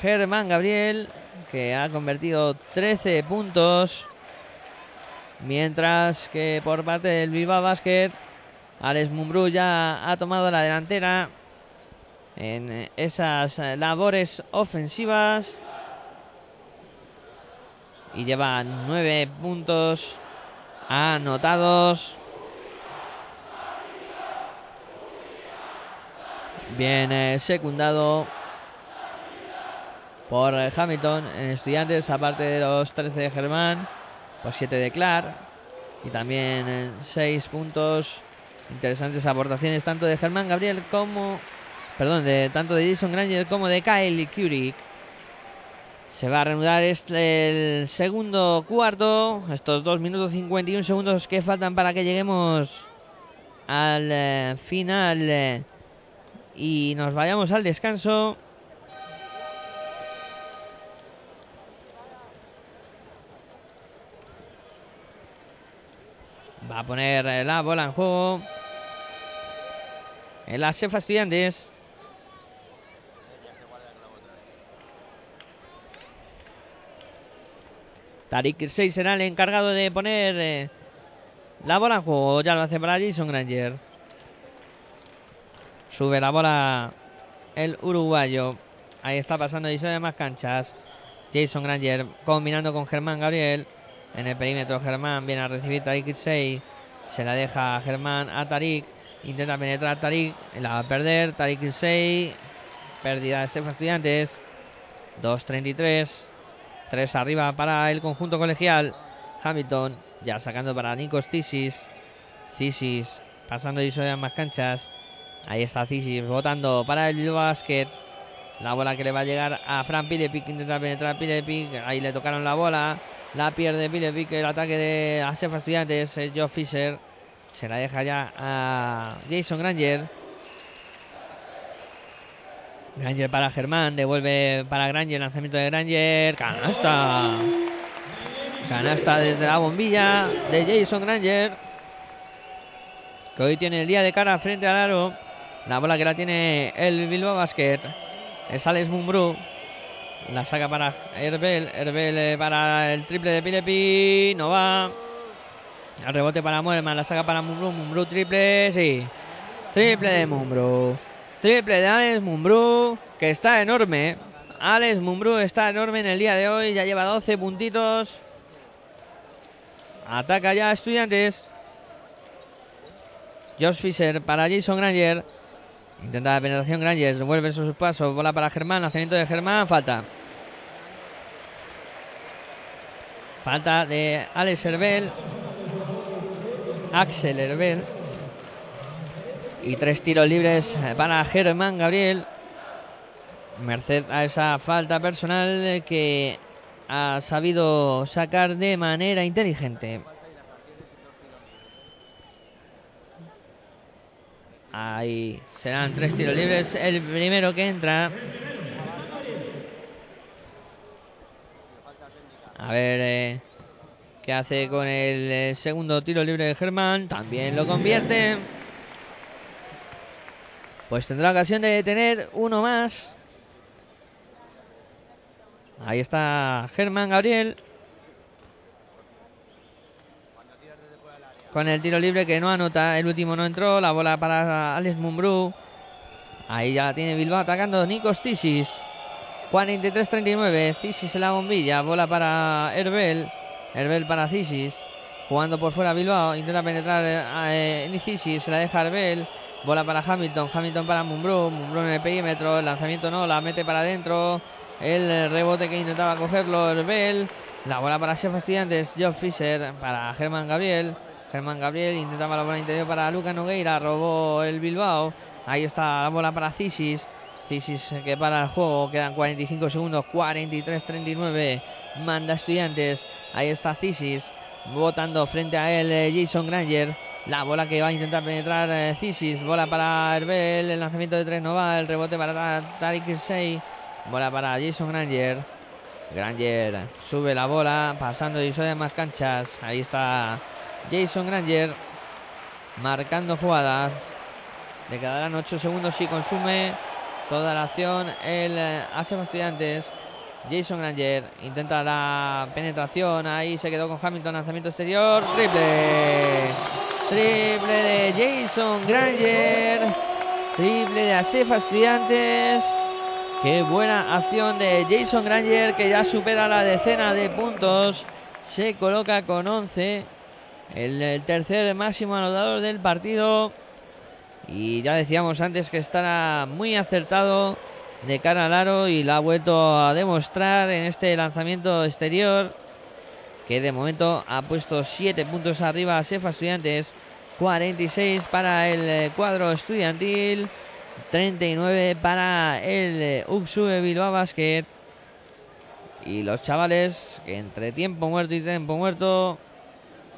Germán Gabriel, que ha convertido 13 puntos. Mientras que por parte del Viva Basket Alex Mumbrú ya ha tomado la delantera en esas labores ofensivas y lleva nueve puntos anotados. Bien secundado por Hamilton en estudiantes, aparte de los 13 de Germán, pues 7 de Clark y también 6 puntos Interesantes aportaciones tanto de Germán Gabriel como. Perdón, de tanto de Jason Granger como de Kyle Kurik. Se va a reanudar este, el segundo cuarto. Estos 2 minutos 51 segundos que faltan para que lleguemos al eh, final eh, y nos vayamos al descanso. Va a poner eh, la bola en juego en la Cefa Estudiantes. Tarik 6 será el encargado de poner eh, la bola en juego. Ya lo hace para Jason Granger. Sube la bola el uruguayo. Ahí está pasando y de más canchas. Jason Granger combinando con Germán Gabriel. En el perímetro Germán viene a recibir Tarik 6. Se la deja Germán a Tarik. Intenta penetrar Tarik, la va a perder. Tarik 6 pérdida de Estefa Estudiantes. 2.33. 3 arriba para el conjunto colegial. Hamilton ya sacando para Nikos Cisis. Cisis pasando y en más canchas. Ahí está Cisis votando para el Basket. La bola que le va a llegar a Fran Pilepic. Intenta penetrar Pilepic. Ahí le tocaron la bola. La pierde Pilepic. El ataque de Asefa Estudiantes. Joe Fisher. Se la deja ya a Jason Granger. Granger para Germán. Devuelve para Granger. Lanzamiento de Granger. Canasta. Canasta desde la bombilla de Jason Granger. Que hoy tiene el día de cara frente al aro. La bola que la tiene el Bilbao Basket. Es Alex Mumbrú. La saca para Herbel. Herbel eh, para el triple de Pilepi. No va. Al rebote para Muerman. La saca para Mumbrú. Mumbrú triple. Sí. Triple de Mumbrú. Triple de Alex Mumbrú. Que está enorme. Alex Mumbrú está enorme en el día de hoy. Ya lleva 12 puntitos. Ataca ya Estudiantes. Josh Fisher para Jason Granger. Intenta la penetración Granger, vuelve sus pasos, bola para Germán, nacimiento de Germán, falta. Falta de Alex Herbel. Axel Herbel. Y tres tiros libres para Germán Gabriel. Merced a esa falta personal que ha sabido sacar de manera inteligente. Ahí serán tres tiros libres. El primero que entra. A ver eh, qué hace con el eh, segundo tiro libre de Germán. También lo convierte. Pues tendrá ocasión de tener uno más. Ahí está Germán Gabriel. con el tiro libre que no anota. El último no entró. La bola para Alex Mumbrú. Ahí ya tiene Bilbao atacando Nikos Tisis. 43-39. Cisis en la bombilla. Bola para Herbel. Herbel para Cisis. Jugando por fuera Bilbao. Intenta penetrar eh, en Cisis. Se la deja Herbel. Bola para Hamilton. Hamilton para Mumbrú. Mumbrú en el perímetro. El lanzamiento no. La mete para adentro. El rebote que intentaba cogerlo Herbel. La bola para Chef Estudiantes. Joe Fisher para Germán Gabriel. Germán Gabriel intentaba la bola interior para Luca Nogueira, robó el Bilbao. Ahí está la bola para Cisis. Cisis que para el juego, quedan 45 segundos, 43-39. Manda Estudiantes. Ahí está Cisis, votando frente a él eh, Jason Granger. La bola que va a intentar penetrar eh, Cisis. Bola para Herbel. El lanzamiento de tres no va. El rebote para Tarik Kirsey. Bola para Jason Granger. Granger sube la bola. Pasando y de más canchas. Ahí está Jason Granger marcando jugadas. Le quedarán 8 segundos si consume toda la acción el eh, Asef Estudiantes. Jason Granger intenta la penetración. Ahí se quedó con Hamilton. Lanzamiento exterior. Triple. Triple de Jason Granger. Triple de Asefa Estudiantes. Qué buena acción de Jason Granger que ya supera la decena de puntos. Se coloca con 11 el, tercer máximo anotador del partido. Y ya decíamos antes que estará muy acertado de cara al aro y la ha vuelto a demostrar en este lanzamiento exterior que de momento ha puesto 7 puntos arriba a Sefa Estudiantes, 46 para el eh, cuadro estudiantil, 39 para el eh, Uxue Bilbao Basket. Y los chavales que entre tiempo muerto y tiempo muerto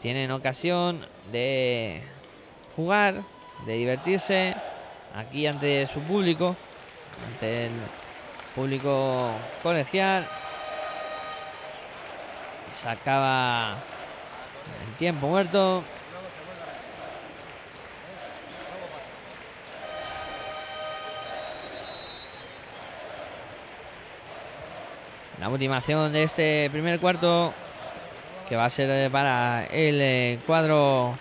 tienen ocasión de jugar, de divertirse aquí ante su público, ante el público colegial. Se acaba el tiempo muerto. La ultimación de este primer cuarto que va a ser para el eh, cuadro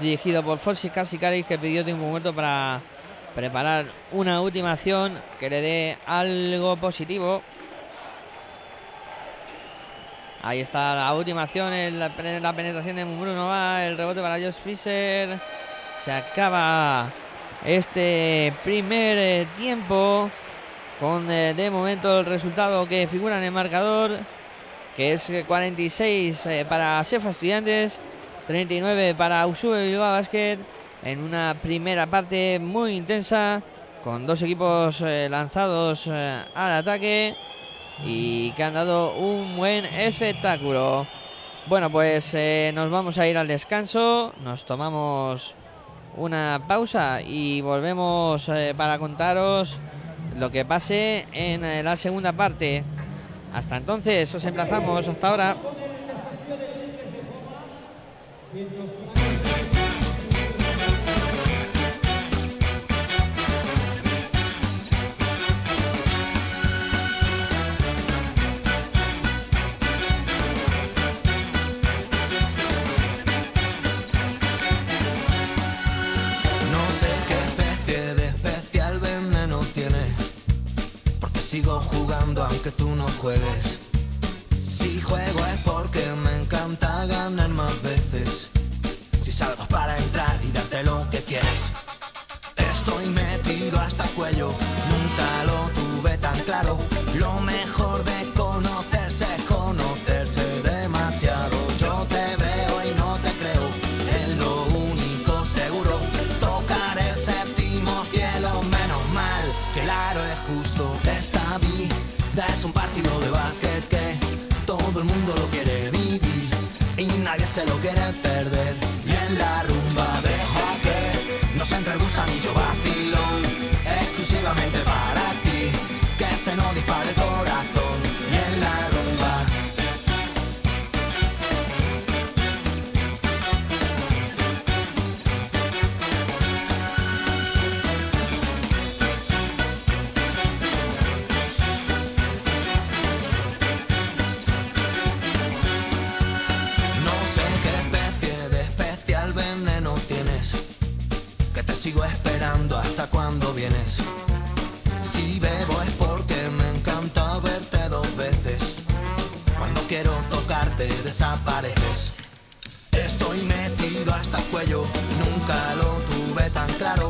dirigido por Foxy Casicari, que pidió tiempo muerto para preparar una última acción que le dé algo positivo. Ahí está la última acción, el, la penetración de Bruno el rebote para Josh Fisher. Se acaba este primer eh, tiempo con eh, de momento el resultado que figura en el marcador, que es eh, 46 para Cefa Estudiantes 39 para Usube Bilbao Basket en una primera parte muy intensa con dos equipos eh, lanzados eh, al ataque y que han dado un buen espectáculo. Bueno, pues eh, nos vamos a ir al descanso, nos tomamos una pausa y volvemos para contaros lo que pase en la segunda parte. Hasta entonces, os emplazamos, hasta ahora. No sé qué especie de especial veneno tienes, porque sigo jugando aunque tú no juegues. Si juego es porque me encanta ganar más veces. podcast. te desapareces. Estoy metido hasta el cuello, nunca lo tuve tan claro.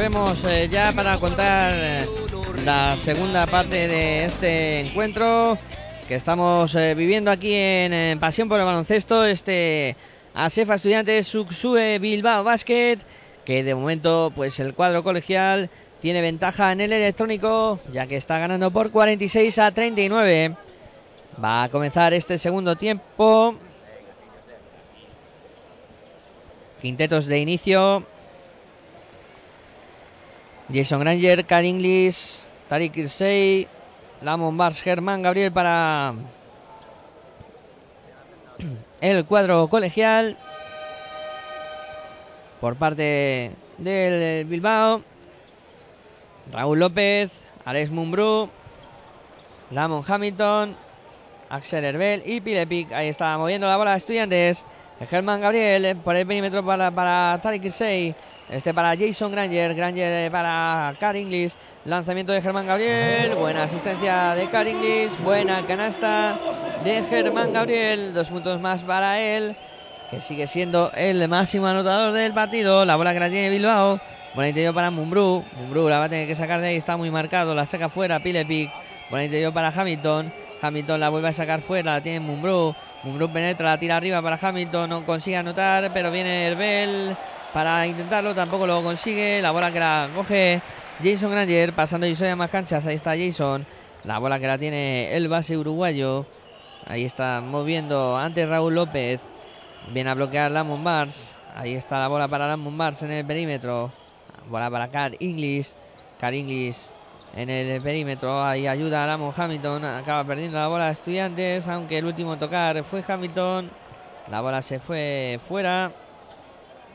Volvemos eh, ya para contar eh, la segunda parte de este encuentro que estamos eh, viviendo aquí en, eh, Pasión por el Baloncesto, este ASEFA Estudiantes Suksue Bilbao Basket, que de momento pues el cuadro colegial tiene ventaja en el electrónico, ya que está ganando por 46 a 39. Va a comenzar este segundo tiempo. Quintetos de inicio. Jason Granger, Cal Inglis, Tariq Irsey, Lamon Bars, Germán Gabriel para el cuadro colegial. Por parte del Bilbao, Raúl López, Alex Mumbrú, Lamon Hamilton, Axel Herbel y Pilepic. Ahí está moviendo la bola Estudiantes. Germán Gabriel por el perímetro para, para Tariq Kirsey. Este para Jason Granger. Granger para Car Inglis. Lanzamiento de Germán Gabriel. Buena asistencia de Car Inglis. Buena canasta de Germán Gabriel. Dos puntos más para él. Que sigue siendo el máximo anotador del partido. La bola que la tiene Bilbao. Buena interior para Mumbrú. Mumbrú la va a tener que sacar de ahí. Está muy marcado. La saca fuera Pilepic. Buena interior para Hamilton. Hamilton la vuelve a sacar fuera. La tiene Mumbrú. Mumbrú penetra, la tira arriba para Hamilton. No consigue anotar. Pero viene Herbel para intentarlo. Tampoco lo consigue. La bola que la coge Jason Granger. Pasando y a más canchas. Ahí está Jason. La bola que la tiene el base uruguayo. Ahí está moviendo antes Raúl López. Viene a bloquear Lamont Bars. Ahí está la bola para Lamont Bars en el perímetro. Bola para Car Inglis. Car Inglis en el perímetro. Ahí ayuda a Lamont Hamilton. Acaba perdiendo la bola Estudiantes. Aunque el último tocar fue Hamilton. La bola se fue fuera.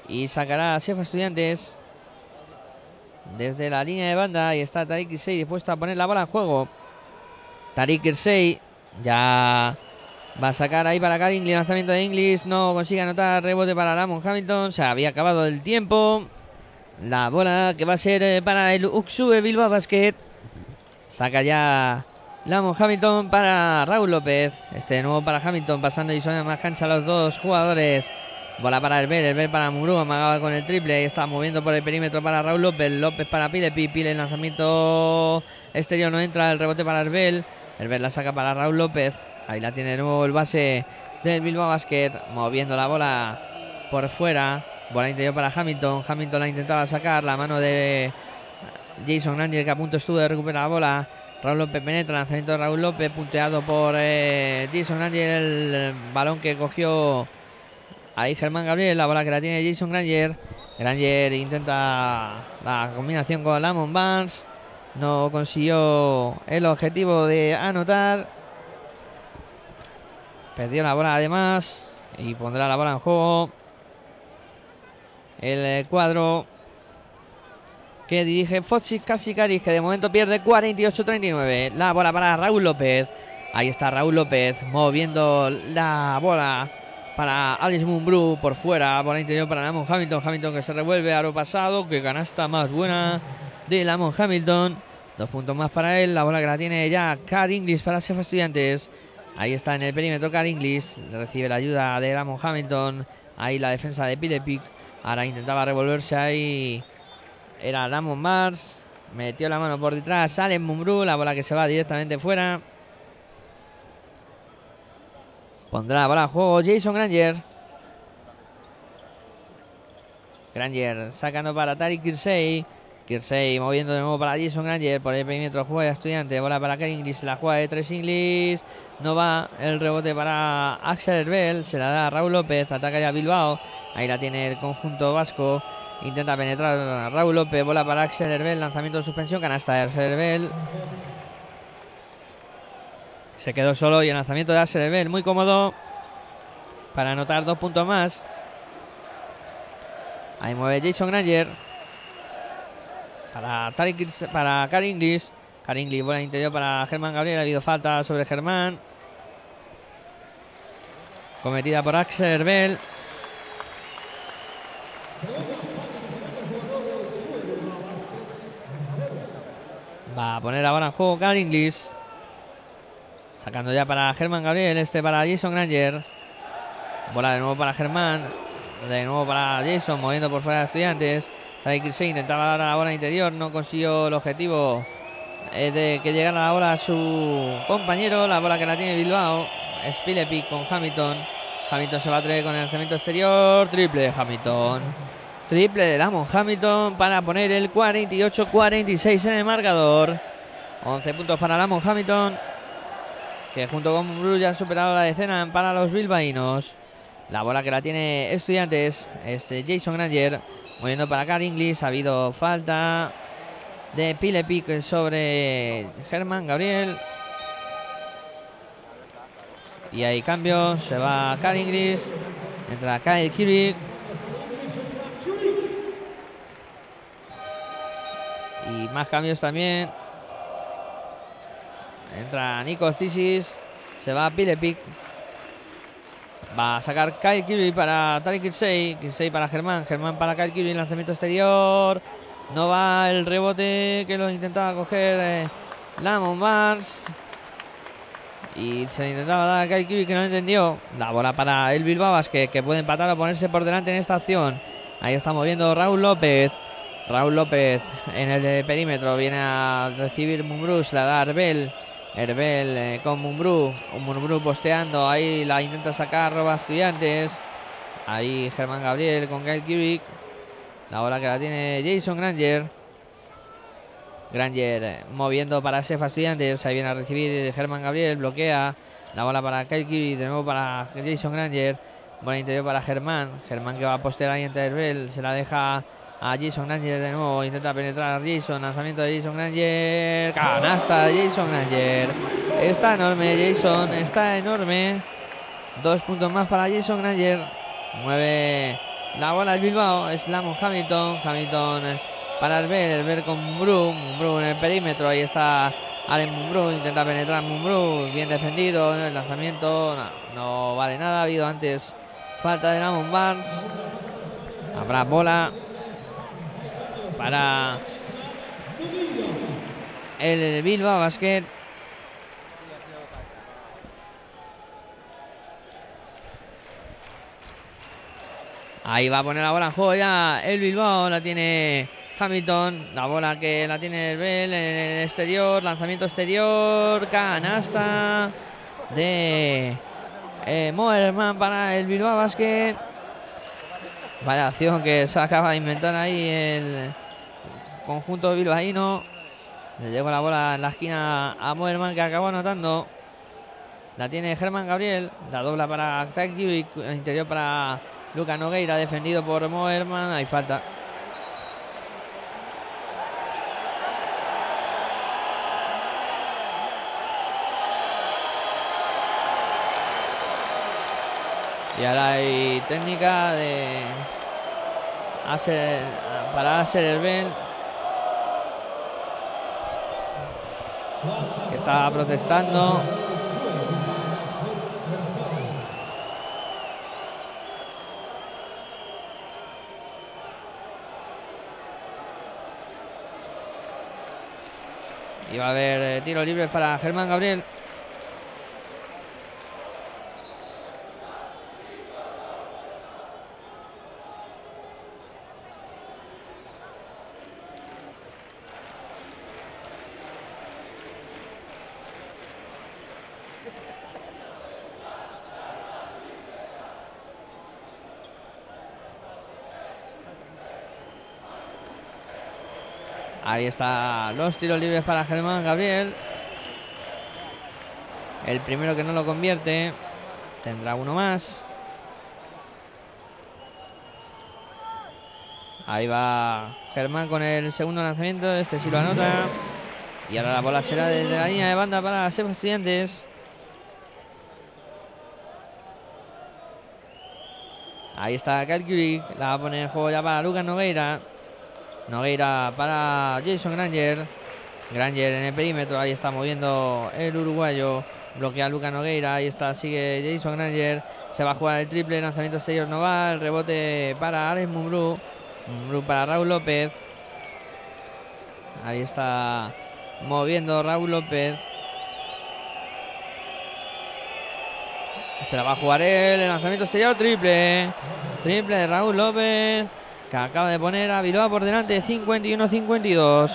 Y sacará a Cefa Estudiantes. Desde la línea de banda. Ahí está Tariq Kirsey dispuesto a poner la bola en juego. Tariq Kirsey ya va a sacar ahí para Karin. Lanzamiento de Inglis. No consigue anotar. Rebote para Lamont Hamilton. Se había acabado el tiempo. La bola que va a ser eh, para el Uxue Bilbao Basket. Saca ya Lamont Hamilton para Raúl López. Este de nuevo para Hamilton. Pasando y suena más cancha los dos jugadores. Bola para el el Ver para Murú, amagaba con el triple. Ahí está moviendo por el perímetro para Raúl López. López para Pile, Pile, el lanzamiento exterior no entra. El rebote para el Herbel la saca para Raúl López. Ahí la tiene de nuevo el base del Bilbao Basket. Moviendo la bola por fuera. Bola interior para Hamilton. Hamilton la intentaba sacar. La mano de Jason Granger que a punto estuvo de recuperar la bola. Raúl López penetra. Lanzamiento de Raúl López. Punteado por eh, Jason Granger. El balón que cogió ahí Germán Gabriel. La bola que la tiene Jason Granger. Granger intenta la combinación con Lamont Barnes. No consiguió el objetivo de anotar. Perdió la bola además. Y pondrá la bola en juego el eh, cuadro que dirige Foxy Casicaris, que de momento pierde 48-39. La bola para Raúl López. Ahí está Raúl López moviendo la bola para Alice Mumbrú por fuera. Bola interior para Lamont Hamilton. Hamilton que se revuelve a lo pasado. Que canasta más buena de Lamont Hamilton. Dos puntos más para él. La bola que la tiene ya Car Inglis para Chef Estudiantes. Ahí está en el perímetro Car Inglis. Recibe la ayuda de Lamont Hamilton. Ahí la defensa de Pilepic. Ahora intentaba revolverse ahí. Era Lamont Mars. Metió la mano por detrás. Sale Mumbrú. La bola que se va directamente fuera. Pondrá la bola a juego Jason Granger. Granger sacando para Tari Kirsey. Kirsey moviendo de nuevo para Jason Granger. Por el perímetro juega estudiante. Bola para Ken Inglis. La juega de tres Inglis. No va el rebote para Axel Herbel. Se la da a Raúl López. Ataca ya Bilbao. Ahí la tiene el conjunto vasco. Intenta penetrar Raúl López. Bola para Axel Herbel. Lanzamiento de suspensión. Canasta de Axel Herbel. Se quedó solo y el lanzamiento de Axel. Muy cómodo. Para anotar dos puntos más. Ahí mueve Jason Granger. Para, Tarik, para Karin Inglis. Karin bola interior para Germán Gabriel. Ha habido falta sobre Germán. Cometida por Axel Herbel. Va a poner ahora en juego Inglis. Sacando ya para Germán Gabriel. Este para Jason Granger. Bola de nuevo para Germán. De nuevo para Jason. Moviendo por fuera de estudiantes. se intentaba dar a la bola interior. No consiguió el objetivo de que llegara la bola a su compañero. La bola que la tiene Bilbao. Spilepic con Hamilton. Hamilton se va a traer con el lanzamiento exterior. Triple Hamilton. Triple de Damon Hamilton para poner el 48-46 en el marcador. 11 puntos para Lamon Hamilton. Que junto con Bruce ya han superado la decena para los bilbaínos. La bola que la tiene Estudiantes es Jason Granger. Moviendo para Car Inglis. Ha habido falta de Pilepic sobre Germán Gabriel. Y hay cambio. Se va Car Inglis. Entra Kyle Kirby. más cambios también. Entra Nico Cisis. Se va Pilepic. Va a sacar Kyle Kirby para Tariq Kirsey. Kirsey para Germán. Germán para Kyle Kirby. Lanzamiento exterior. No va el rebote que lo intentaba coger eh, Lamont Barnes. Y se intentaba dar a Kyle Kirby que no entendió. La bola para el Bilbao que, que puede empatar o ponerse por delante en esta acción. Ahí está moviendo Raúl López. Raúl López en el perímetro viene a recibir Mumbrú, se la da Arbel. Herbel eh, con Mumbrú. Mumbrú posteando. Ahí la intenta sacar Roba Estudiantes. Ahí Germán Gabriel con Gail Kubik. La bola que la tiene Jason Granger. Granger eh, moviendo para Sefa Estudiantes. Ahí viene a recibir Germán Gabriel. Bloquea. La bola para Kyle Kubik. De nuevo para Jason Granger. Bola interior para Germán. Germán que va a postear ahí entre Herbel. Se la deja a Jason Granger de nuevo. Intenta penetrar Jason. Lanzamiento de Jason Granger. Canasta de Jason Granger. Está enorme Jason. Está enorme. Dos puntos más para Jason Granger. Mueve la bola del Bilbao. Es Lamon Hamilton. Hamilton para el ver. El ver con Mumbrú. Mumbrú en el perímetro. Ahí está Allen Mumbrú. Intenta penetrar Mumbrú. Bien defendido. El lanzamiento no, no vale nada. Ha habido antes falta de Lamon Barnes. Habrá bola para el Bilbao Basket. Ahí va a poner la bola en juego ya el Bilbao, la tiene Hamilton, la bola que la tiene el Bell en el exterior, lanzamiento exterior, canasta de eh, Moerman para el Bilbao Basket. Vaya acción que se acaba de inventar ahí el conjunto bilbaíno. Le llegó la bola en la esquina a Moerman que acabó anotando. La tiene Germán Gabriel. La dobla para y El interior para Luca Nogueira. Defendido por Moerman. Hay falta. Y ahora hay técnica de hacer para hacer el Ben que está protestando. Y va a haber eh, tiro libre para Germán Gabriel Ahí está los tiros libres para Germán Gabriel. El primero que no lo convierte tendrá uno más. Ahí va Germán con el segundo lanzamiento. Este sí lo anota. Y ahora la bola será desde la línea de banda para los Estudiantes. Ahí está Calculic. La va a poner en juego ya para Lucas Nogueira. Nogueira para Jason Granger. Granger en el perímetro. Ahí está moviendo el uruguayo. Bloquea a Luca Nogueira. Ahí está, sigue Jason Granger. Se va a jugar el triple. Lanzamiento exterior no. El rebote para Alex Mumbrú. Mumbrú para Raúl López. Ahí está moviendo Raúl López. Se la va a jugar él. El lanzamiento exterior triple. Triple de Raúl López que acaba de poner a Bilbao por delante 51-52.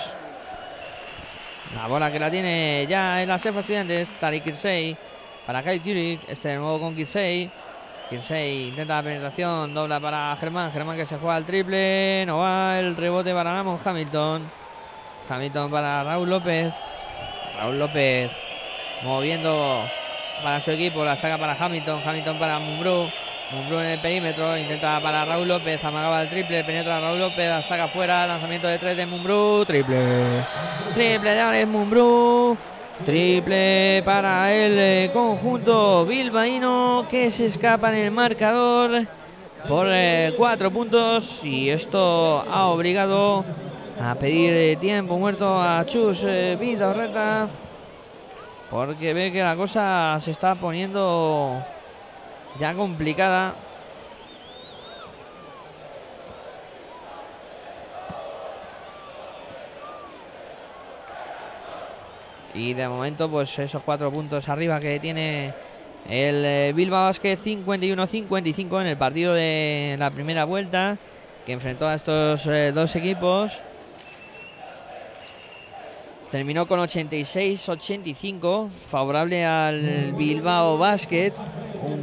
La bola que la tiene ya en las F estudiantes, Tariq Kirsey para Kyle Kurik, este de nuevo con Kirsey. Kirsey intenta la penetración, dobla para Germán, Germán que se juega al triple, no va el rebote para Ramón Hamilton. Hamilton para Raúl López. Raúl López moviendo para su equipo, la saca para Hamilton, Hamilton para Mumbrú. Mumbrú en el perímetro, intenta para Raúl López, amagaba el triple, penetra Raúl López, la saca fuera, lanzamiento de tres de Mumbrú, triple, triple de Alex Mumbrú, triple para el eh, conjunto bilbaíno que se escapa en el marcador por eh, cuatro puntos y esto ha obligado a pedir eh, tiempo muerto a Chus Vidorreta Porque ve que la cosa se está poniendo ya complicada. Y de momento, pues esos cuatro puntos arriba que tiene el eh, Bilbao Basket 51-55 en el partido de la primera vuelta que enfrentó a estos eh, dos equipos. Terminó con 86-85, favorable al Bilbao Basket,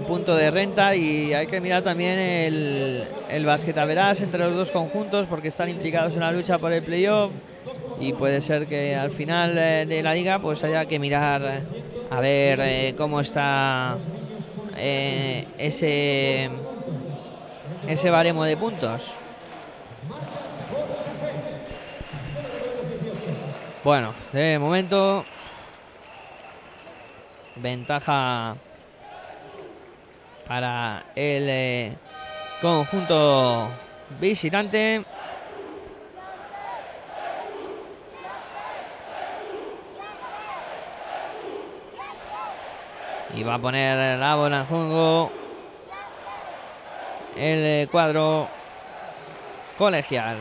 punto de renta y hay que mirar también el, el basquetaveras entre los dos conjuntos porque están implicados en la lucha por el playoff y puede ser que al final eh, de la liga pues haya que mirar a ver eh, cómo está eh, ese ese baremo de puntos. Bueno, de momento ventaja para el eh, conjunto visitante. Y va a poner la bola en juego el eh, cuadro colegial.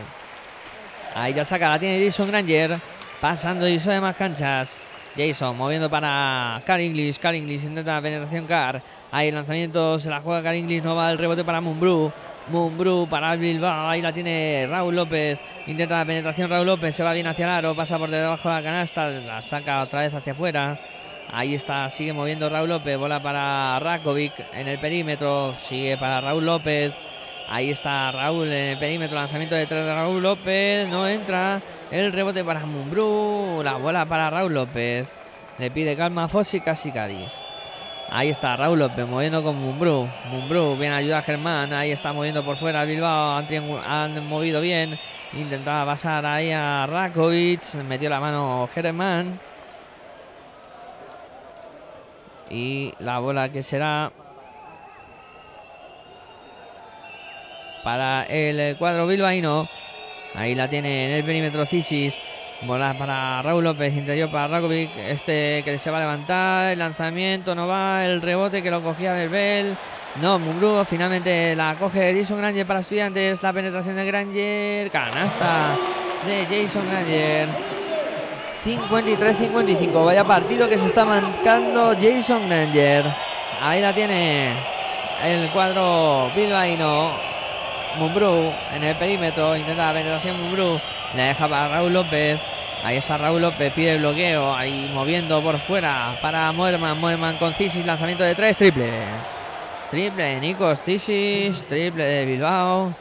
Ahí ya saca, la tiene Jason Granger. Pasando y de más canchas. Jason moviendo para Car English. Car English intenta la penetración Car. Ahí el lanzamiento se la juega Car English. No va el rebote para Mumbrú. Mumbrú para Bilbao. Ahí la tiene Raúl López. Intenta la penetración Raúl López. Se va bien hacia el aro. Pasa por debajo de la canasta. La saca otra vez hacia afuera. Ahí está, sigue moviendo Raúl López. Bola para Rakovic en el perímetro. Sigue para Raúl López. Ahí está Raúl en el perímetro. Lanzamiento detrás de Raúl López. No entra. El rebote para Mumbrú. La bola para Raúl López. Le pide calma a Fossi casi Cádiz. Ahí está Raúl López moviendo con Mumbrú. Mumbrú bien ayuda a Germán. Ahí está moviendo por fuera Bilbao. Han, han movido bien. Intentaba pasar ahí a Rakovic. Metió la mano Germán. Y la bola que será para el cuadro bilbaíno. Ahí la tiene en el perímetro Cisis. Bola para Raúl López, interior para Rakovic. Este que se va a levantar. El lanzamiento no va. El rebote que lo cogía Berbel. No, Mumbrú finalmente la coge Jason Granger para estudiantes. La penetración de Granger. Canasta de Jason Granger. 53-55. Vaya partido que se está marcando Jason Granger. Ahí la tiene el cuadro bilbaíno. Mumbrú en el perímetro. Intenta la penetración Mumbrú. Le deja para Raúl López. Ahí está Raúl López. Pide bloqueo. Ahí moviendo por fuera para Moerman. Moerman con Cisis. Lanzamiento de tres. Triple. Triple de Nikos Cisis. Triple de Bilbao.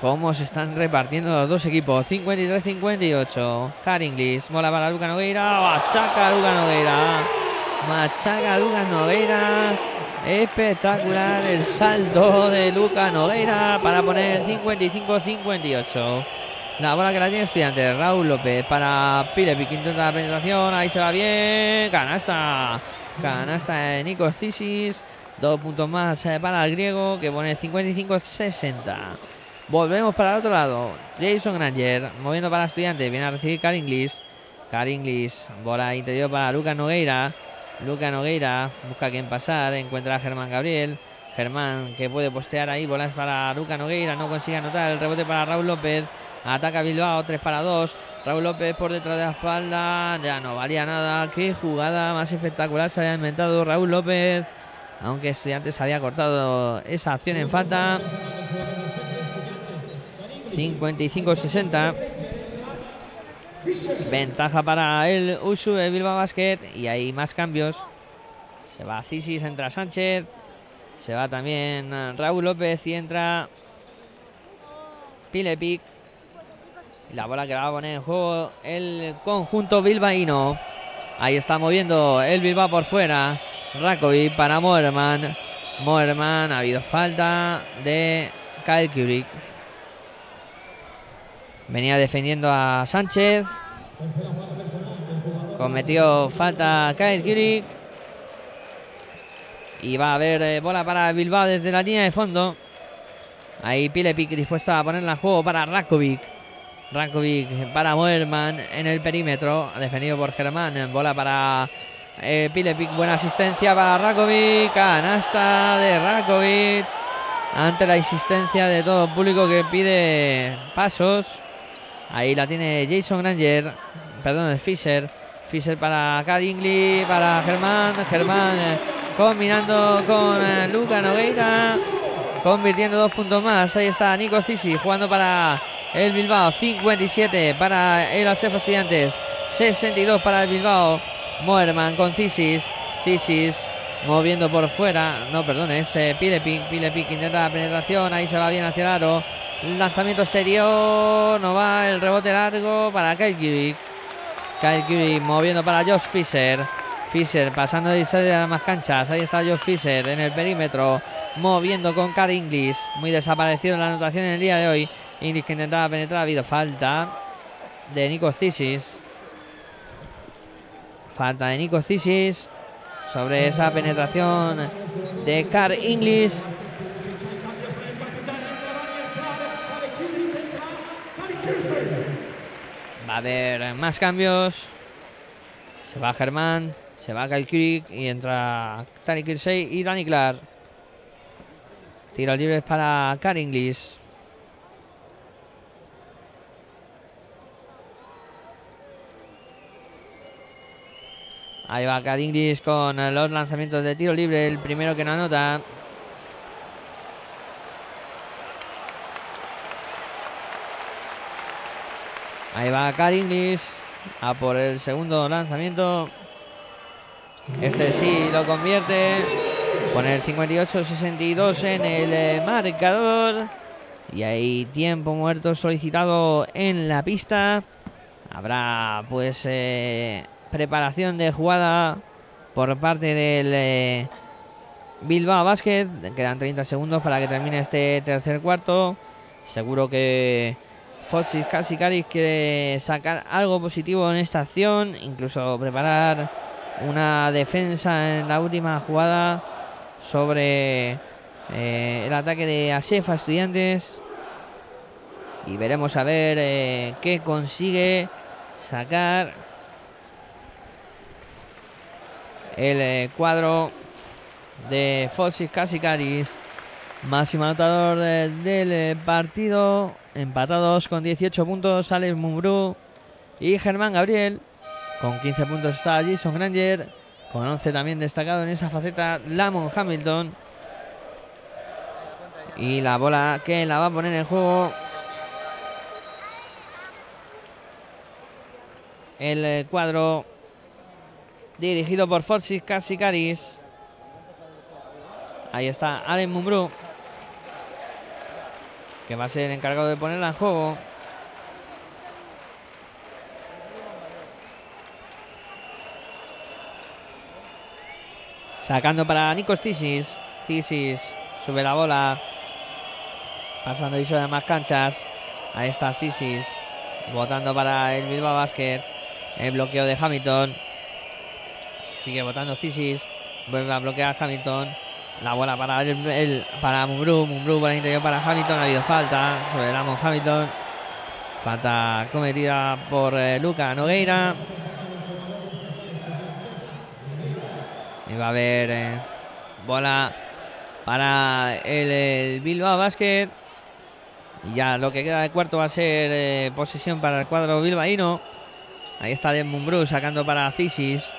Cómo se están repartiendo los dos equipos. 53-58. Caringlis. Mola para Lucas Nogueira. Machaca a Lucas Nogueira. Machaca Lucas Nogueira. Espectacular el salto de Lucas Nogueira para poner 55-58. La bola que la tiene estudiante. Raúl López para Pilepic. Intenta la penetración. Ahí se va bien. Canasta. Canasta de Nikos Cisis. Dos puntos más eh, para el griego que pone 55-60. Volvemos para el otro lado. Jason Granger moviendo para estudiante. Viene a recibir Car Inglis. Car Inglis. Bola interior para Lucas Nogueira. Lucas Nogueira busca quien pasar. Encuentra a Germán Gabriel. Germán que puede postear ahí. Bolas para Lucas Nogueira. No consigue anotar. El rebote para Raúl López. Ataca Bilbao. 3 para 2. Raúl López por detrás de la espalda. Ya no valía nada. Qué jugada más espectacular se había inventado Raúl López. Aunque Estudiantes había cortado esa acción en falta. 55-60. Ventaja para el Usu de Bilbao Basket. Y hay más cambios. Se va Cisis, entra Sánchez. Se va también Raúl López y entra Pilepic. Y la bola que va a poner en juego el conjunto bilbaíno. Ahí está moviendo el Bilbao por fuera. Rakovic para Moerman. Moerman, ha habido falta de Kyle. Venía defendiendo a Sánchez. Cometió falta Kyle Kubrick. Y va a haber eh, bola para Bilbao desde la línea de fondo. Ahí Pilepic dispuesto a ponerla en juego para Rakovic. Rakovic para Moerman en el perímetro. Defendido por Germán. Bola para Eh, Pilepic, buena asistencia para Rakovic. Canasta de Rakovic. Ante la insistencia de todo el público que pide pasos. Ahí la tiene Jason Granger. Perdón, Fisher. Fisher para Caringly, para Germán. Germán eh, combinando con eh, Luca Nogueira. Convirtiendo dos puntos más. Ahí está Nico Cisi jugando para el Bilbao. 57 para el Asef Estudiantes. 62 para el Bilbao. Moerman con Cisis. Cisis moviendo por fuera. No, perdón, es eh. Pilepic intenta la penetración. Ahí se va bien hacia el aro. Lanzamiento exterior. No va el rebote largo para Kyle Kirik. Kyle Kirik moviendo para Josh Fisher. Fisher pasando de salir a más canchas. Ahí está Josh Fisher en el perímetro. Moviendo con Car Inglis. Muy desaparecido en la anotación en el día de hoy. Inglis que intentaba penetrar. Ha habido falta de Nico Cisis. Falta de Nico Cisis sobre esa penetración de Car Inglis. A haber más cambios. Se va Germán, se va Kyle Kirik y entra Tani Kirsey y Danny Clark. Tiro libre para Car Inglis. Ahí va Car Inglis con los lanzamientos de tiro libre. El primero que no anota. Ahí va Car Inglis a por el segundo lanzamiento. Este sí lo convierte. Pone el 58-62 en el eh, marcador. Y hay tiempo muerto solicitado en la pista. Habrá pues eh, preparación de jugada por parte del eh, Bilbao Basket. Quedan 30 segundos para que termine este tercer cuarto. Seguro que Foxy casi Caris quiere sacar algo positivo en esta acción. Incluso preparar una defensa en la última jugada sobre eh, el ataque de Asefa Estudiantes. Y veremos a ver eh, qué consigue sacar el eh, cuadro de Foxy Casicaris. Máximo anotador del partido. Empatados con 18 puntos Alex Mumbrú y Germán Gabriel. Con 15 puntos está Jason Granger. Con 11 también destacado en esa faceta Lamont Hamilton. Y la bola que la va a poner en juego. El eh, cuadro dirigido por Forsis Casicaris. Ahí está Allen Mumbrú. Que va a ser el encargado de ponerla en juego. Sacando para Nikos Tisis. Tisis sube la bola. Pasando y sobre más canchas. Ahí está Tisis. Votando para el Bilbao Basket. El bloqueo de Hamilton. Sigue votando Cisis. Vuelve a bloquear Hamilton. La bola para el, el- para Mumbrú. Mumbrú por el interior para Hamilton. Ha habido falta sobre Lamont Hamilton. Falta cometida por eh, Luca Nogueira. Y va a haber eh, bola para el, el Bilbao Basket. Y ya lo que queda de cuarto va a ser eh, posesión para el cuadro bilbaíno. Ahí está Den Mumbrú sacando para Cisis.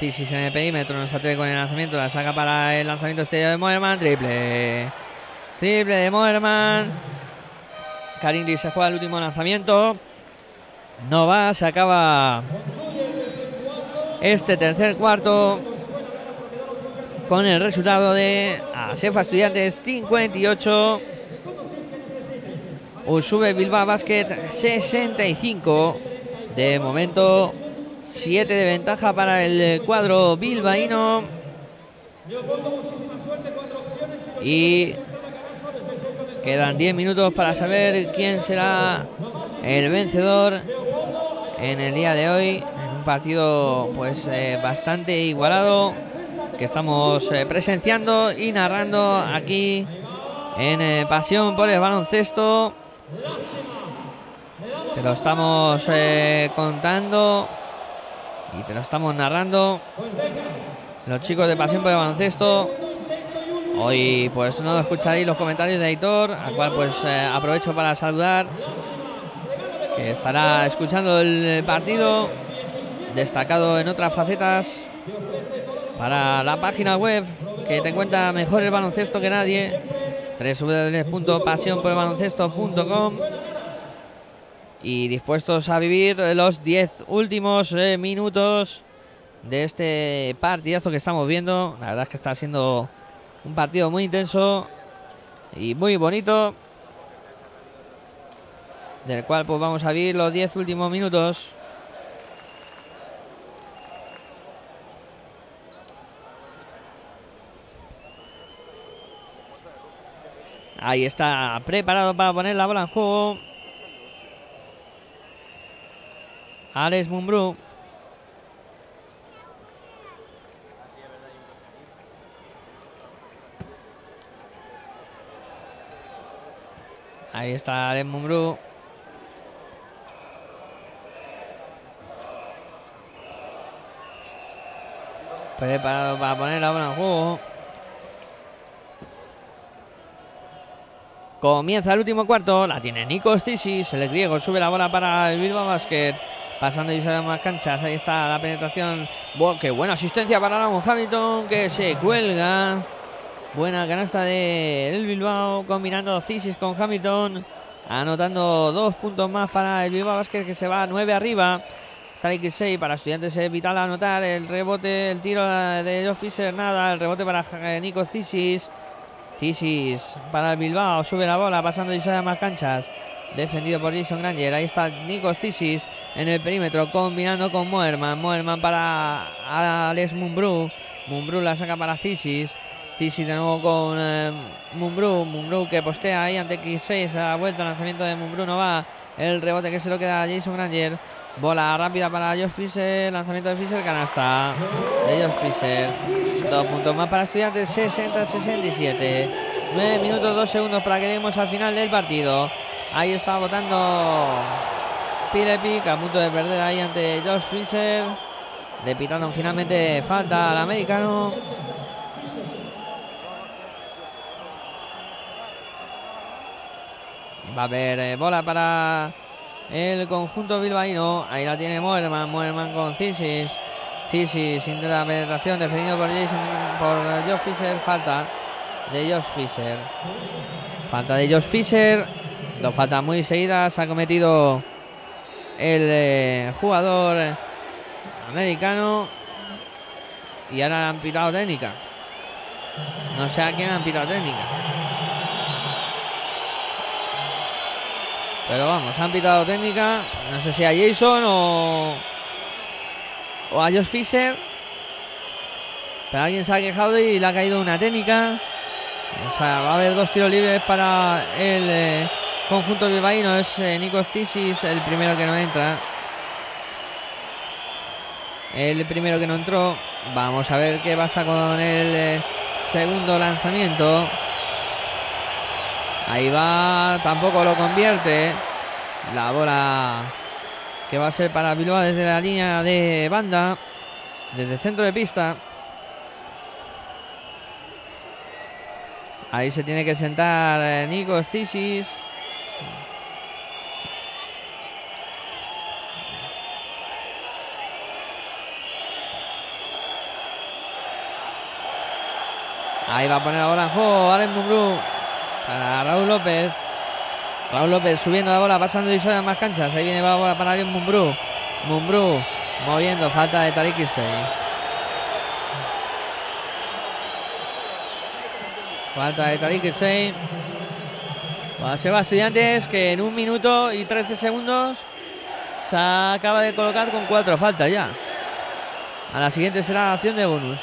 Cisis en el perímetro, no se atreve con el lanzamiento, la saca para el lanzamiento exterior de Moerman, triple. Triple de Moerman. Karingli se juega el último lanzamiento. No va, se acaba este tercer cuarto con el resultado de Asefa Estudiantes 58. Usube Bilbao Basket 65. De momento 7 de ventaja para el eh, cuadro bilbaíno. Y quedan 10 minutos para saber quién será el vencedor en el día de hoy. Un partido pues eh, bastante igualado que estamos eh, presenciando y narrando aquí en Pasión por el Baloncesto. Te lo estamos contando Y te lo estamos narrando. Los chicos de Pasión por el Baloncesto. Hoy pues no escucharéis los comentarios de Aitor, al cual pues eh, aprovecho para saludar. Que estará escuchando el partido. Destacado en otras facetas. Para la página web que te cuenta mejor el baloncesto que nadie. www.pasionporelbaloncesto.com y dispuestos a vivir los 10 últimos eh, minutos de este partidazo que estamos viendo. La verdad es que está siendo un partido muy intenso y muy bonito. Del cual pues vamos a vivir los 10 últimos minutos. Ahí está preparado para poner la bola en juego. Alex Mumbrú. Ahí está Alex Mumbrú. Preparado para poner la bola en juego. Comienza el último cuarto. La tiene Nico Stisis. El griego sube la bola para el Bilbao Basket. Pasando y más canchas. Ahí está la penetración. qué buena asistencia para Lamont Hamilton. Que se cuelga. Buena canasta de el Bilbao. Combinando Cisis con Hamilton. Anotando dos puntos más para el Bilbao Basket. Que se va a nueve arriba. Strike 6 para estudiantes es vital anotar. El rebote, el tiro de Joe Fisher. Nada. El rebote para Nico Cisis. Cisis para el Bilbao. Sube la bola. Pasando y más canchas. Defendido por Jason Granger. Ahí está Nico Cisis en el perímetro, combinando con Moerman. Moerman para Alex Mumbrú. Mumbrú la saca para Cisis. Cisis de nuevo con eh, Mumbrú. Mumbrú que postea ahí ante X6. Ha vuelto el lanzamiento de Mumbrú. No va. El rebote que se lo queda a Jason Granger. Bola rápida para Josh Fisher. Lanzamiento de Fisher. Canasta de Josh Fisher. Dos puntos más para estudiantes. 60-67. 9 minutos 2 segundos para que lleguemos al final del partido. Ahí está votando Pilepic a punto de perder ahí ante Josh Fisher. Le pitaron finalmente falta al americano. Va a haber eh, bola para el conjunto bilbaíno. Ahí la tiene Moerman. Moerman con Cisis. Cisis sin la penetración defendido por Jason, por Josh Fisher. Falta de Josh Fisher. Falta de Josh Fisher. Dos faltas muy seguidas. Ha cometido el eh, jugador americano. Y ahora han pitado técnica. No sé a quién han pitado técnica. Pero vamos, han pitado técnica. No sé si a Jason o, o a Josh Fisher. Pero alguien se ha quejado y le ha caído una técnica. O sea, va a haber dos tiros libres para el eh, conjunto bilbaíno. Es eh, Nico Stisis el primero que no entra. El primero que no entró. Vamos a ver qué pasa con el eh, segundo lanzamiento. Ahí va, tampoco lo convierte. La bola que va a ser para Bilbao desde la línea de banda, desde el centro de pista. Ahí se tiene que sentar eh, Nico Stisis. Ahí va a poner la bola en juego. Alex Mumbrú para Raúl López. Raúl López subiendo la bola, pasando y en más canchas. Ahí viene la bola para Alex Mumbrú. Mumbrú moviendo, falta de Tariq Falta de Tariq Hussein. se va Estudiantes que en un minuto y 13 segundos se acaba de colocar con cuatro faltas ya. A la siguiente será la acción de bonus.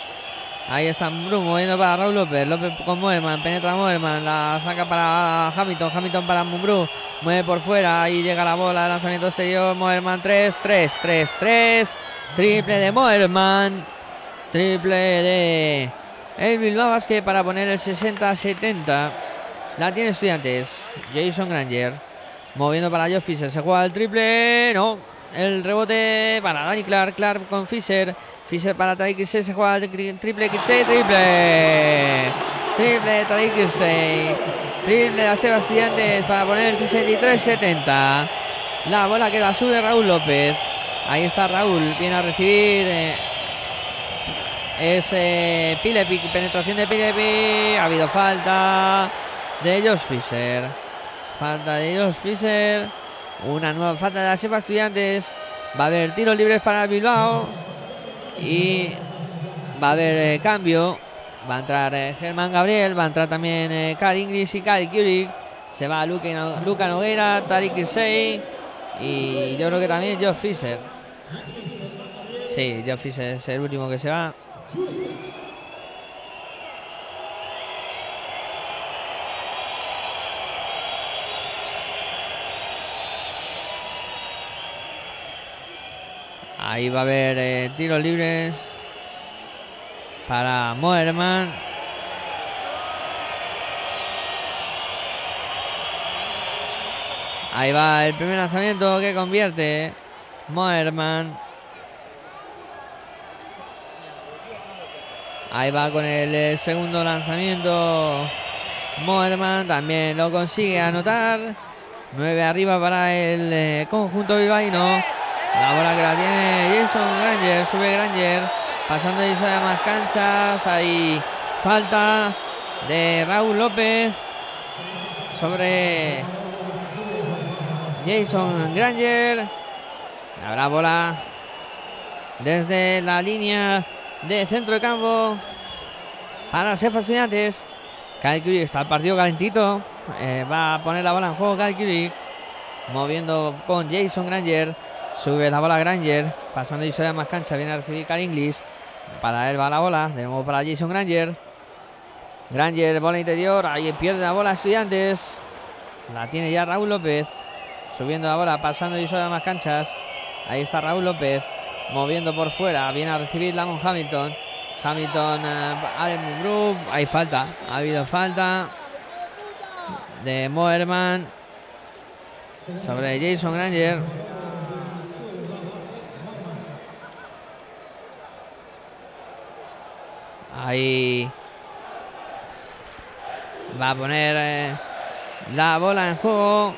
Ahí está Mumbrú moviendo para Raúl López. López con Moerman. Penetra Moerman. La saca para Hamilton. Hamilton para Mumbrú. Mueve por fuera. Ahí llega la bola. Lanzamiento exterior. Moerman 3, 3, 3, 3. Triple de Moerman. Triple de el Bilbao Basket para poner el 60-70. La tiene Estudiantes. Jason Granger. Moviendo para Josh Fisher. Se juega el triple. No. El rebote para Dani Clark. Clark con Fisher. Fisher para Tariq Kirsey. Se juega triple Kirsey. Triple. Triple Tariq Kirsey. Triple a Sebastián para poner 63-70. La bola que la sube Raúl López. Ahí está Raúl. Viene a recibir. Eh, es eh, Pilepic. Penetración de Pilepic. Ha habido falta de Josh Fisher. Falta de Josh Fisher. Una nueva falta de la Estudiantes. Va a haber tiros libres para Bilbao. Y va a haber eh, cambio. Va a entrar eh, Germán Gabriel. Va a entrar también eh, Inglis y Carl Kurik. Se va Luca, Luca Noguera, Tariq Kirsey. Y yo creo que también Josh Fisher. Sí, Josh Fisher es el último que se va. Ahí va a haber eh, tiros libres para Moerman. Ahí va el primer lanzamiento que convierte Moerman. Ahí va con el eh, segundo lanzamiento Moerman. También lo consigue anotar. 9 arriba para el eh, conjunto bilbaíno. La bola que la tiene Jason Granger. Sube Granger. Pasando y a más canchas. Hay falta de Raúl López. Sobre Jason Granger. Habrá bola desde la línea de centro de campo para ser fascinantes. Kyle está el partido calentito. Eh, va a poner la bola en juego Kyle Moviendo con Jason Granger. Sube la bola Granger. Pasando y a más cancha. Viene a recibir Cal Inglis. Para él va la bola. De nuevo para Jason Granger. Granger, bola interior. Ahí pierde la bola Estudiantes. La tiene ya Raúl López. Subiendo la bola. Pasando y a más canchas. Ahí está Raúl López. Moviendo por fuera. Viene a recibir Lamont Hamilton. Hamilton, uh, Adam Group. Hay falta. Ha habido falta de Moerman sobre Jason Granger. Ahí va a poner eh, la bola en juego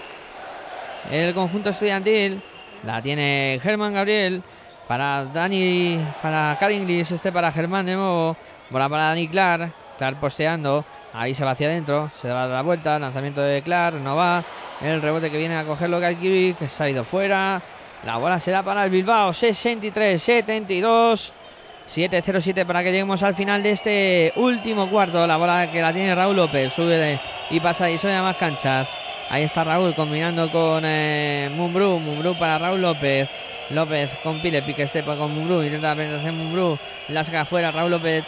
el conjunto estudiantil. La tiene Germán Gabriel para Dani, para Inglis, este para Germán de nuevo. Bola para Dani Clark, Clark posteando. Ahí se va hacia adentro, se da la vuelta, lanzamiento de Clark, no va. El rebote que viene a cogerlo Kalkiewicz, que se ha ido fuera. La bola se da para el Bilbao, 63-72. 7-0-7 para que lleguemos al final de este último cuarto. La bola que la tiene Raúl López. Sube y pasa y suena más canchas. Ahí está Raúl combinando con eh, Mumbrú. Mumbrú para Raúl López. López con Pile, pique este con Mumbrú. Intenta la penetración Mumbrú. La saca afuera. Raúl López de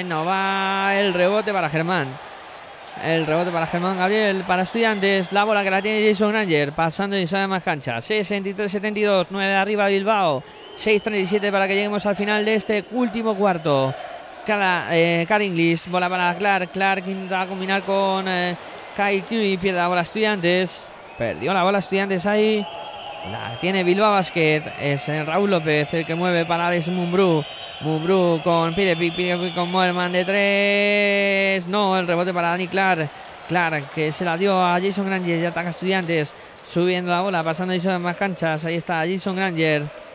tres. No va. El rebote para Germán. El rebote para Germán Gabriel. Para Estudiantes. La bola que la tiene Jason Granger. Pasando y suena más canchas. 63-72. 9 de arriba Bilbao. 6.37 para que lleguemos al final de este último cuarto. Cara, eh, bola para Clark. Clark intenta combinar con eh, Kai pierde la bola Estudiantes. Perdió la bola Estudiantes ahí. La tiene Bilbao Basket. Es eh, Raúl López el que mueve para Alex Mumbrú. Mumbrú con Pirepic, Pirepic con Moerman de tres. No, el rebote para Dani Clark. Clark que se la dio a Jason Granger y ataca Estudiantes. Subiendo la bola, pasando en más canchas. Ahí está Jason Granger.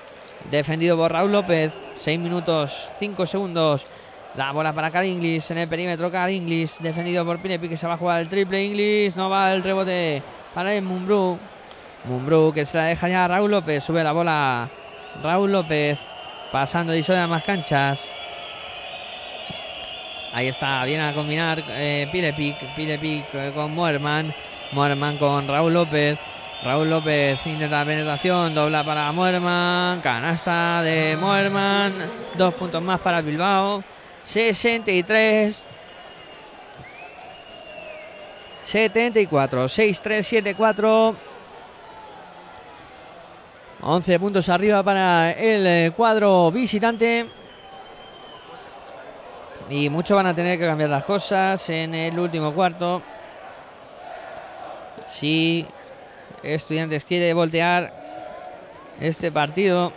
Defendido por Raúl López. 6 minutos, 5 segundos. La bola para Cal Inglis en el perímetro. Cal Inglis defendido por Pinepi que se va a jugar el triple. Inglis no va el rebote para el Mumbrú. Mumbrú que se la deja ya a Raúl López. Sube la bola Raúl López. Pasando y a más canchas. Ahí está, viene a combinar eh, Pilepic, con Moerman, Moerman con Raúl López, Raúl López intenta la penetración, dobla para Muerman, canasta de Muerman, dos puntos más para Bilbao, 63, 74, 6-3, 7-4. 11 puntos arriba para el eh, cuadro visitante. Y mucho van a tener que cambiar las cosas en el último cuarto. Si Estudiantes quiere voltear este partido.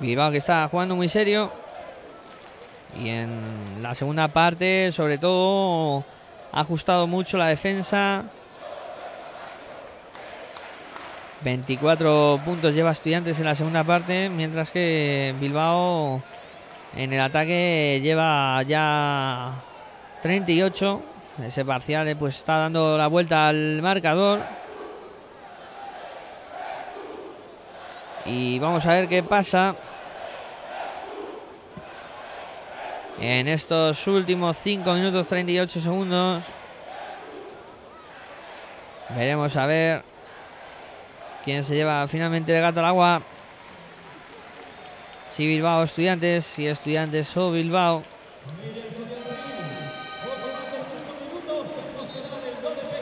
Bilbao que está jugando muy serio. Y en la segunda parte, sobre todo, ha ajustado mucho la defensa. 24 puntos lleva Estudiantes en la segunda parte, mientras que Bilbao en el ataque lleva ya 38. Ese parcial eh, pues está dando la vuelta al marcador. Y vamos a ver qué pasa. En estos últimos 5 minutos 38 segundos. Veremos a ver quién se lleva finalmente el gato al agua. Si Bilbao Estudiantes, si Estudiantes o Bilbao.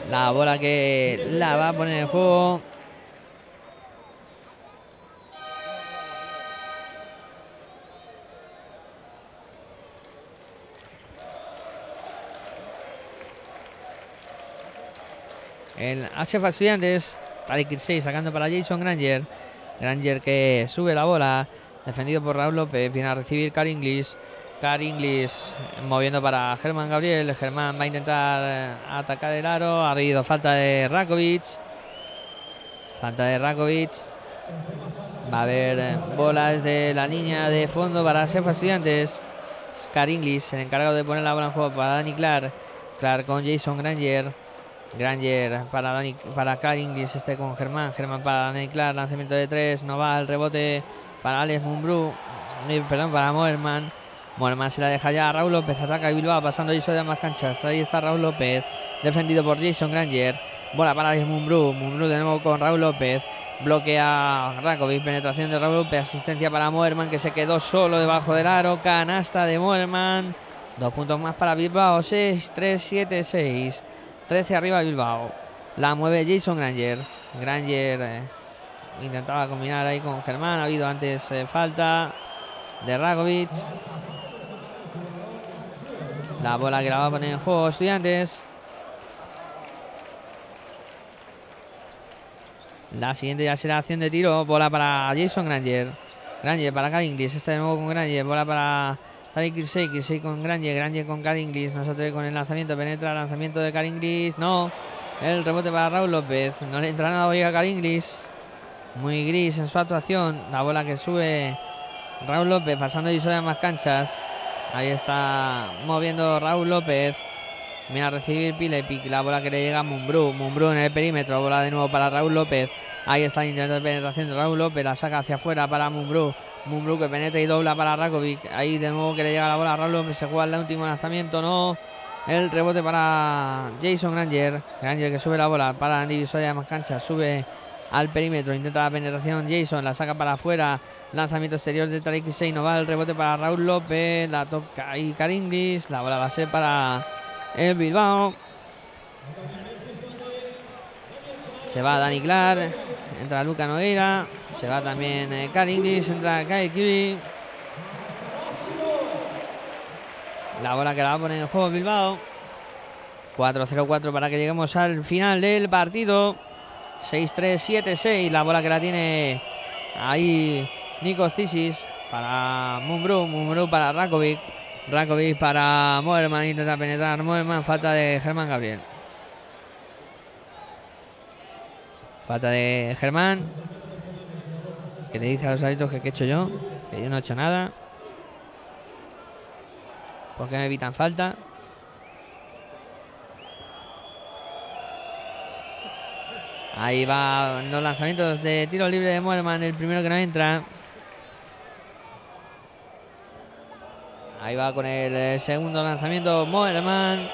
La bola que la va a poner en juego. El Asefa Estudiantes. Tariq 6 sacando para Jason Granger. Granger que sube la bola. Defendido por Raúl López. Viene a recibir Car Inglis. Car Inglis moviendo para Germán Gabriel. Germán va a intentar eh, atacar el aro. Ha habido falta de Rakovic. Falta de Rakovic. Va a haber eh, bolas de la línea de fondo para Sefa Estudiantes. Car Inglis, el encargado de poner la bola en juego para Dani Clark. Clark con Jason Granger. Granger para Dani, para Car Inglis, este con Germán. Germán para Dani Clark. Lanzamiento de tres. No va el rebote para Alex Mumbrú. Perdón, para Moerman. Moerman se la deja ya a Raúl López. Ataca Bilbao pasando eso de más canchas. Ahí está Raúl López. Defendido por Jason Granger. Bola para Mumbrú. Mumbrú de nuevo con Raúl López. Bloquea Rakovic. Penetración de Raúl López. Asistencia para Moerman que se quedó solo debajo del aro. Canasta de Moerman. Dos puntos más para Bilbao. 6, 3, 7, 6. 13 arriba Bilbao. La mueve Jason Granger. Granger eh, intentaba combinar ahí con Germán. Ha habido antes eh, falta de Rakovic. La bola que la va a poner en juego Estudiantes. La siguiente ya será acción de tiro. Bola para Jason Granger. Granger para Car Inglis. Este de nuevo con Granger. Bola para Tariq Kirsey. Kirsey con Granger. Granger con Car Inglis. Nosotros con el lanzamiento. Penetra el lanzamiento de Car Inglis. No. El rebote para Raúl López. No le entra nada hoy a Car Inglis. Muy gris en su actuación. La bola que sube Raúl López. Pasando y a más canchas. Ahí está moviendo Raúl López. Viene a recibir Pilepic. La bola que le llega a Mumbrú. Mumbrú en el perímetro. Bola de nuevo para Raúl López. Ahí está de penetración de Raúl López. La saca hacia afuera para Mumbrú. Mumbrú que penetra y dobla para Rakovic. Ahí de nuevo que le llega la bola a Raúl López. Se juega el último lanzamiento. No. El rebote para Jason Granger. Granger que sube la bola para Andy Visoya más cancha. Sube al perímetro. Intenta la penetración. Jason la saca para afuera. Lanzamiento exterior de Tariq Kisei. No va el rebote para Raúl López. La toca ahí Caringlis. La bola va a ser para el Bilbao. Se va Dani Clark. Entra Luca Nogueira. Se va también eh. Entra Kai Kiwi. La bola que la va a poner en juego Bilbao. 4-0-4 para que lleguemos al final del partido. 6-3-7-6. La bola que la tiene ahí Nico Cisis para Mumbrú. Mumbrú para Rakovic. Rakovic para Moerman. Intenta penetrar Moerman. Falta de Germán Gabriel. Falta de Germán. Que le dice a los árbitros que he hecho yo. Que yo no he hecho nada. ¿Por qué me evitan falta? Ahí va los lanzamientos de tiro libre de Moerman. El primero que no entra. Ahí va con el eh, segundo lanzamiento Moerman.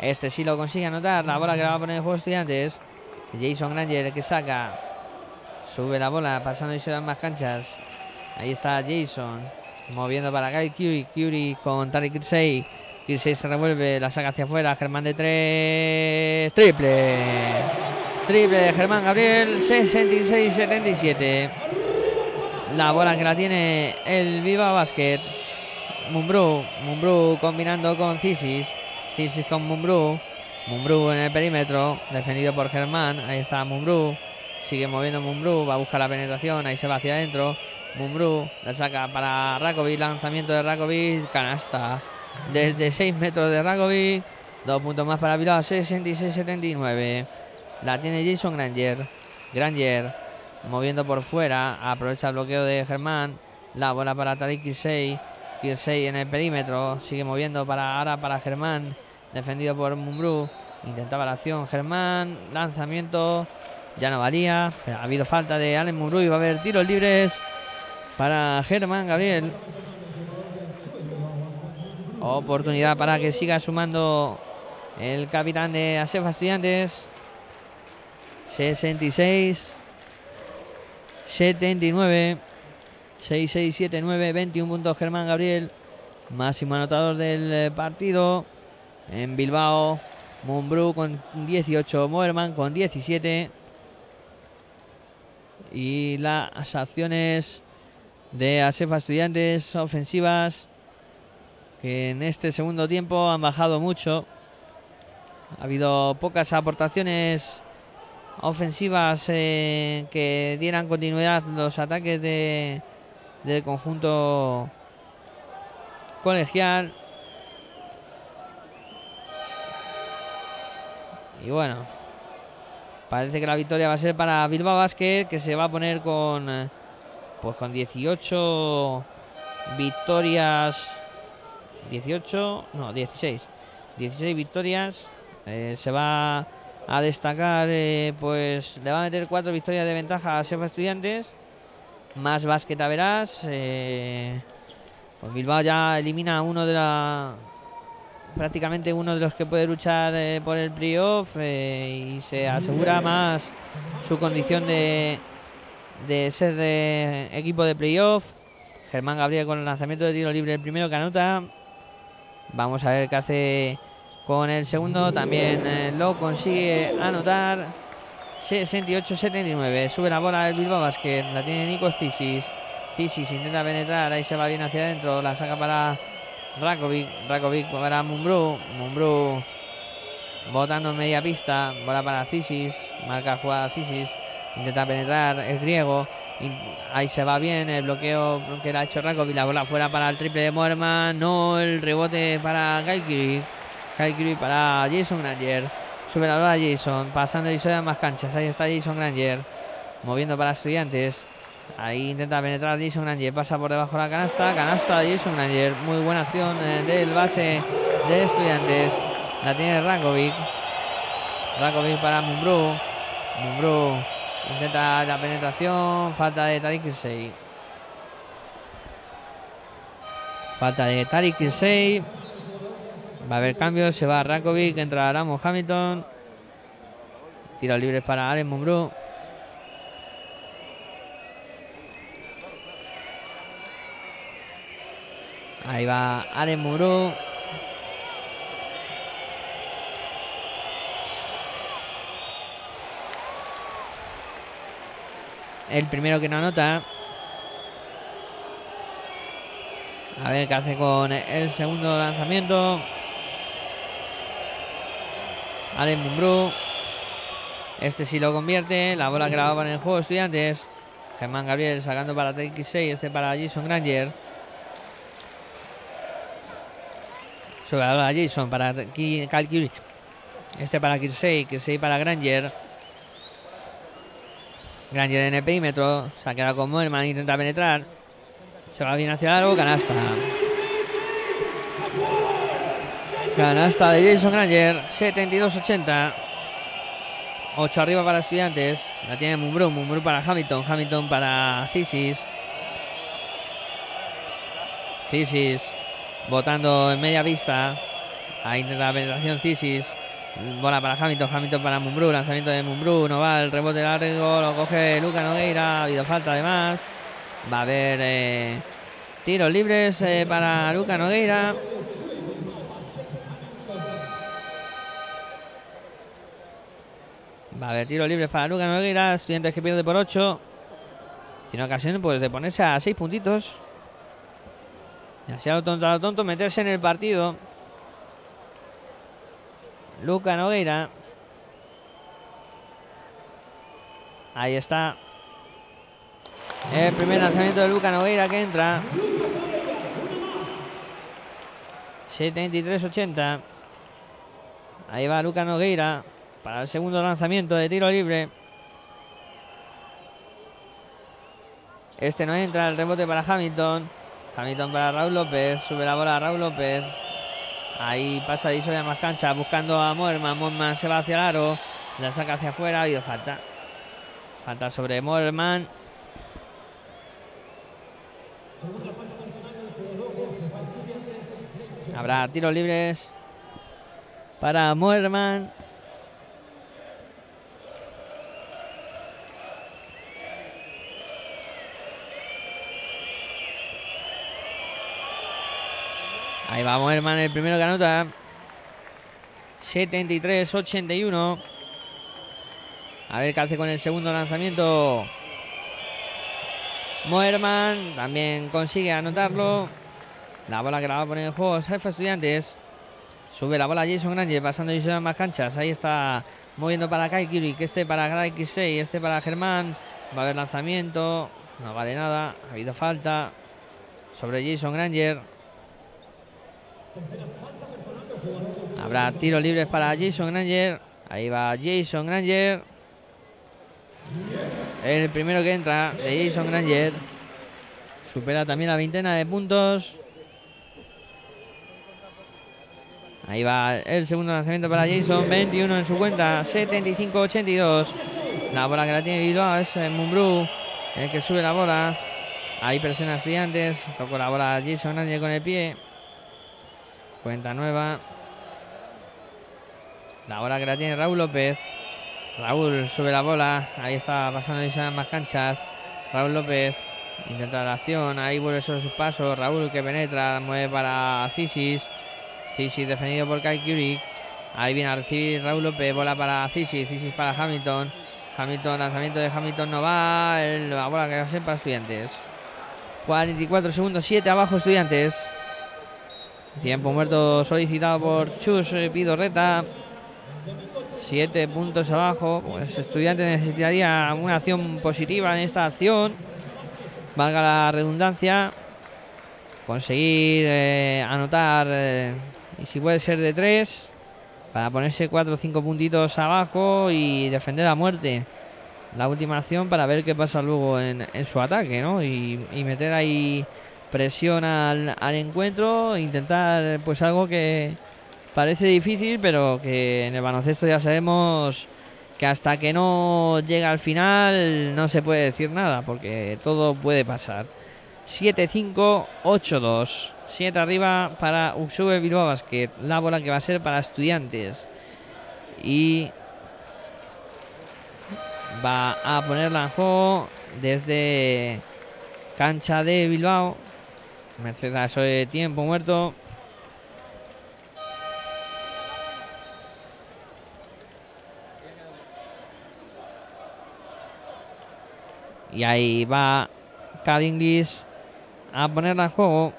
Este sí lo consigue anotar. La bola que la va a poner el juego estudiantes. Jason Granger que saca. Sube la bola pasando y se dan más canchas. Ahí está Jason. Moviendo para Guy Curie. Curie con Tariq Kirsey. Kirsey se revuelve. La saca hacia afuera. Germán de tres. Triple. Triple de Germán Gabriel. 66-77. La bola que la tiene el Viva Basket. Mumbrú. Mumbrú combinando con Cisis. Cisis con Mumbrú. Mumbrú en el perímetro, defendido por Germán. Ahí está Mumbrú. Sigue moviendo Mumbrú, va a buscar la penetración. Ahí se va hacia adentro. Mumbrú la saca para Rakovic. Lanzamiento de Rakovic. Canasta desde 6 metros de Rakovic. Dos puntos más para Bilbao, 66-79. La tiene Jason Granger. Granger moviendo por fuera. Aprovecha el bloqueo de Germán. La bola para Tariq Kirsey. Kirsey en el perímetro. Sigue moviendo para ahora para Germán. Defendido por Mumbrú. Intentaba la acción Germán. Lanzamiento. Ya no valía. Ha habido falta de Allen Mumbrú y va a haber tiros libres para Germán Gabriel. Oportunidad para que siga sumando el capitán de Asefa Estudiantes. 66 79 6679 21 puntos Germán Gabriel máximo anotador del eh, partido en Bilbao Mumbrú con 18 Moerman con 17 y las acciones de Asefa Estudiantes ofensivas que en este segundo tiempo han bajado mucho. Ha habido pocas aportaciones ofensivas eh, que dieran continuidad los ataques de, del conjunto colegial. Y bueno, parece que la victoria va a ser para Bilbao Basket, que se va a poner con eh, pues con 18 victorias 18, no, 16. 16 victorias. Eh, se va a destacar, eh, pues le va a meter cuatro victorias de ventaja a Sefa Estudiantes. Más básquet a verás. Eh, pues Bilbao ya elimina uno de la. Prácticamente uno de los que puede luchar eh, por el playoff y se asegura más su condición de, de ser de equipo de playoff. Germán Gabriel con el lanzamiento de tiro libre, el primero que anota. Vamos a ver qué hace con el segundo también eh, lo consigue anotar. 68-79. Sube la bola el Bilbao Basket. La tiene Nikos Tisis. Tisis intenta penetrar. Ahí se va bien hacia adentro. La saca para Rakovic. Rakovic para Mumbrú. Mumbrú botando en media pista. Bola para Cisis. Marca jugada Cisis. Intenta penetrar el griego. Ahí se va bien el bloqueo que le ha hecho Rakovic. La bola fuera para el triple de Moerman. No el rebote para Gaikiri. Kyle para Jason Granger. Sube la bola Jason. Pasando y a más canchas. Ahí está Jason Granger. Moviendo para estudiantes. Ahí intenta penetrar Jason Granger. Pasa por debajo de la canasta. Canasta Jason Granger. Muy buena acción eh, del base de estudiantes. La tiene Rakovic. Rakovic para Mumbrú. Mumbrú intenta la penetración. Falta de Tariq Kirsey. Falta de Tariq Kirsey. Va a haber cambios, se va Rakovic, entra Ramos Hamilton. Tiros libres para Allen Mumbrú. Ahí va Allen Mumbrú. El primero que no anota. A ver qué hace con el segundo lanzamiento. Allen Mumbrú. Este sí lo convierte. La bola que en el juego Estudiantes. Germán Gabriel sacando para TX6. Este para Jason Granger. Sobre la bola Jason para Cal Este para Kirsey. Kirsey para Granger. Granger en el perímetro. Se ha quedado con. Intenta penetrar. Se va bien hacia algo. Canasta. Canasta de Jason Granger, 72-80. 8 arriba para Estudiantes. La tiene Mumbrú, Mumbrú para Hamilton, Hamilton para Cisis. Cisis votando en media vista. Ahí intenta la penetración Cisis. Bola para Hamilton, Hamilton para Mumbrú, lanzamiento de Mumbrú, no va, el rebote largo, lo coge Luca Nogueira, ha habido falta además. Va a haber eh, tiros libres eh, para Luca Nogueira. Va a haber tiro libre para Lucas Nogueira. Estudiantes que pierde por 8. Tiene ocasión pues, de ponerse a 6 puntitos. Lo tonto, a lo tonto, meterse en el partido. Luca Nogueira. Ahí está. El primer lanzamiento de Luca Nogueira que entra. 73-80. Ahí va Luca Nogueira para el segundo lanzamiento de tiro libre. Este no entra, el rebote para Hamilton. Hamilton para Raúl López. Sube la bola a Raúl López. Ahí pasa y a más cancha buscando a Moerman. Moerman se va hacia el aro. La saca hacia afuera. Ha habido falta. Falta sobre Moerman. Habrá tiros libres para Moerman. Ahí va Moerman, el primero que anota. 73-81. A ver qué hace con el segundo lanzamiento. Moerman también consigue anotarlo. La bola que la va a poner en juego Jefe Estudiantes. Sube la bola Jason Granger pasando y más canchas. Ahí está moviendo para Kai que Este para Kai X6. Este para Germán. Va a haber lanzamiento. No vale nada. Ha habido falta sobre Jason Granger. Habrá tiros libres para Jason Granger. Ahí va Jason Granger. El primero que entra de Jason Granger. Supera también la veintena de puntos. Ahí va el segundo lanzamiento para Jason. 21 en su cuenta. 75-82. La bola que la tiene Bilbao es Mumbrú. El que sube la bola. Ahí presiona estudiantes. Tocó la bola Jason Granger con el pie. Cuenta nueva. La bola que la tiene Raúl López. Raúl sube la bola. Ahí está pasando y más canchas. Raúl López intenta la acción. Ahí vuelve sobre sus pasos. Raúl que penetra. Mueve para Cisis. Cisis defendido por Kai Curie. Ahí viene a recibir Raúl López. Bola para Cisis. Cisis para Hamilton. Hamilton, lanzamiento de Hamilton no va. la bola que va a ser para estudiantes. 44 segundos, 7 abajo estudiantes. Tiempo muerto solicitado por Chus Pidorreta. Siete puntos abajo. Pues estudiante necesitaría una acción positiva en esta acción. Valga la redundancia. Conseguir eh, anotar. Eh, y si puede ser de tres. Para ponerse cuatro o cinco puntitos abajo y defender a muerte. La última acción para ver qué pasa luego en, su ataque, ¿no? Y, y meter ahí presión al, encuentro, intentar pues algo que parece difícil, pero que en el baloncesto ya sabemos que hasta que no llega al final no se puede decir nada, porque todo puede pasar. 7-5, 8-2. 7 arriba para Uxube Bilbao Basket. La bola que va a ser para estudiantes. Y va a ponerla en juego desde cancha de Bilbao. Mercedes de tiempo muerto. Y ahí va Cadinglis a ponerla en juego.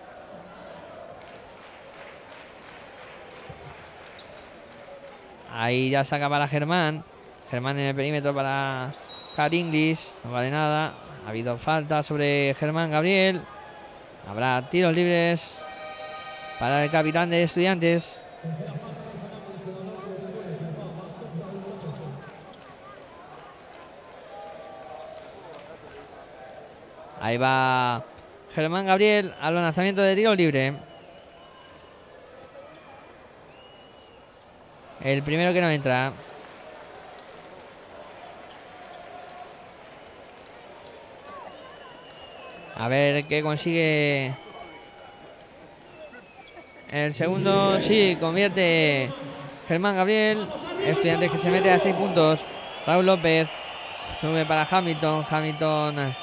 Ahí ya saca para Germán. Germán en el perímetro para Cadinglis. No vale nada. Ha habido falta sobre Germán Gabriel. Habrá tiros libres para el capitán de estudiantes. Ahí va Germán Gabriel al lanzamiento de tiro libre. El primero que no entra. A ver qué consigue. El segundo, sí, convierte Germán Gabriel. Estudiantes que se mete a 6 puntos. Raúl López sube para Hamilton. Hamilton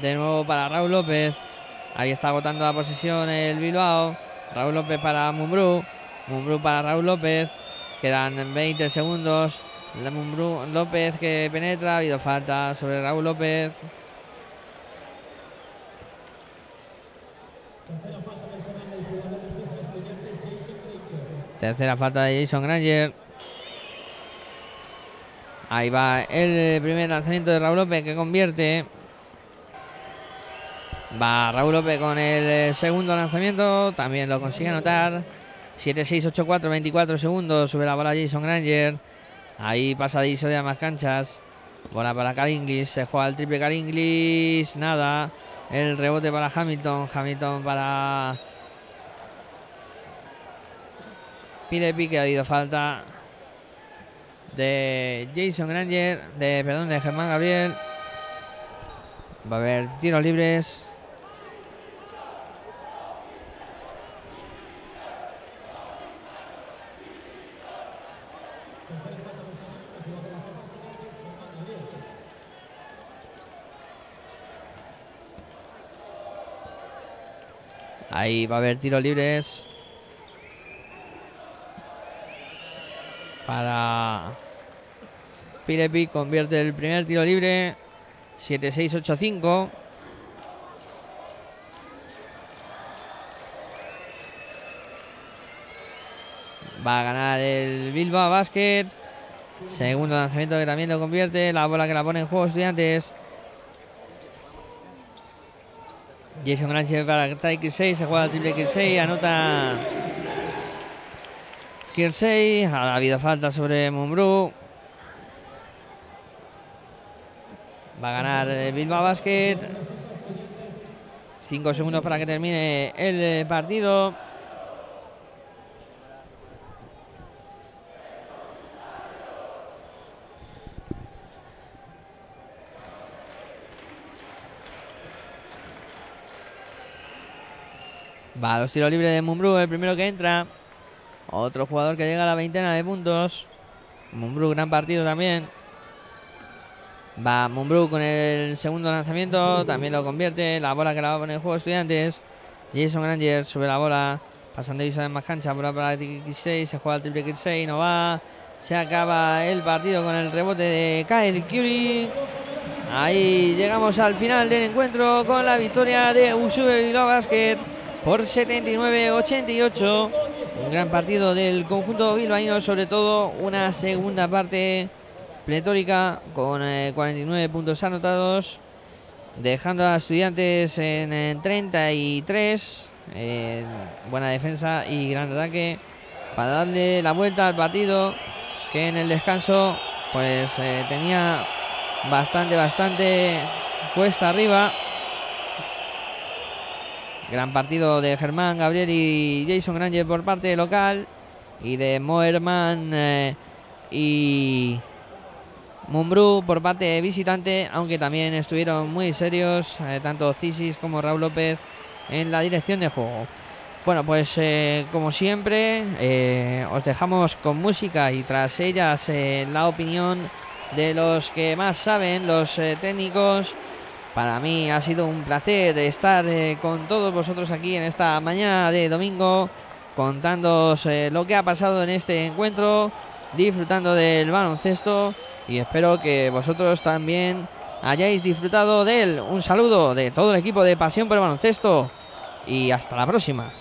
de nuevo para Raúl López. Ahí está agotando la posición el Bilbao. Raúl López para Mumbrú. Mumbrú para Raúl López. Quedan 20 segundos. Mumbrú López que penetra. Ha habido falta sobre Raúl López. Tercera falta de Jason Granger. Ahí va el primer lanzamiento de Raúl López que convierte. Va Raúl López con el eh, segundo lanzamiento. También lo consigue anotar. 7-6-8-4, 24 segundos. Sube la bola Jason Granger. Ahí pasa de de más canchas. Bola para Cal Inglis. Se juega el triple Cal Inglis. Nada. El rebote para Hamilton. Hamilton para. Pide pique. Ha habido falta de Jason Granger. De, perdón, de Germán Gabriel. Va a haber tiros libres. Ahí va a haber tiros libres. Para Pilepi convierte el primer tiro libre. 7-6-8-5. Va a ganar el Bilbao Basket. Segundo lanzamiento que también lo convierte. La bola que la pone en juego estudiantes. Jason Granche para Ty Kirsey. Se juega el triple Kirsey. Anota Kirsey. Ha habido falta sobre Mumbrú. Va a ganar el Bilbao Basket. Cinco segundos para que termine el partido. Va a los tiros libres de Mumbrú, el primero que entra. Otro jugador que llega a la veintena de puntos. Mumbrú, gran partido también. Va Mumbrú con el segundo lanzamiento. También lo convierte. La bola que la va a poner el juego Estudiantes. Jason Granger sube la bola. Pasando y en más cancha. Bola para X6. Se juega el triple X6. No va. Se acaba el partido con el rebote de Kyle Curry. Ahí llegamos al final del encuentro con la victoria de Usube Bilbao Basket por 79-88. Un gran partido del conjunto bilbaíno, sobre todo una segunda parte pletórica con 49 eh, puntos anotados, dejando a estudiantes en, 33. buena defensa y gran ataque para darle la vuelta al partido que en el descanso pues eh, tenía bastante bastante cuesta arriba Gran partido de Germán Gabriel y Jason Granger por parte local. Y de Moerman eh, y Mumbrú por parte visitante. Aunque también estuvieron muy serios, eh, tanto Cisis como Raúl López en la dirección de juego. Bueno, pues eh, como siempre, os dejamos con música y tras ellas la opinión de los que más saben, los técnicos para mí ha sido un placer estar eh, con todos vosotros aquí en esta mañana de domingo, contándoos eh, lo que ha pasado en este encuentro, disfrutando del baloncesto y espero que vosotros también hayáis disfrutado de él. Un saludo de todo el equipo de Pasión por el Baloncesto y hasta la próxima.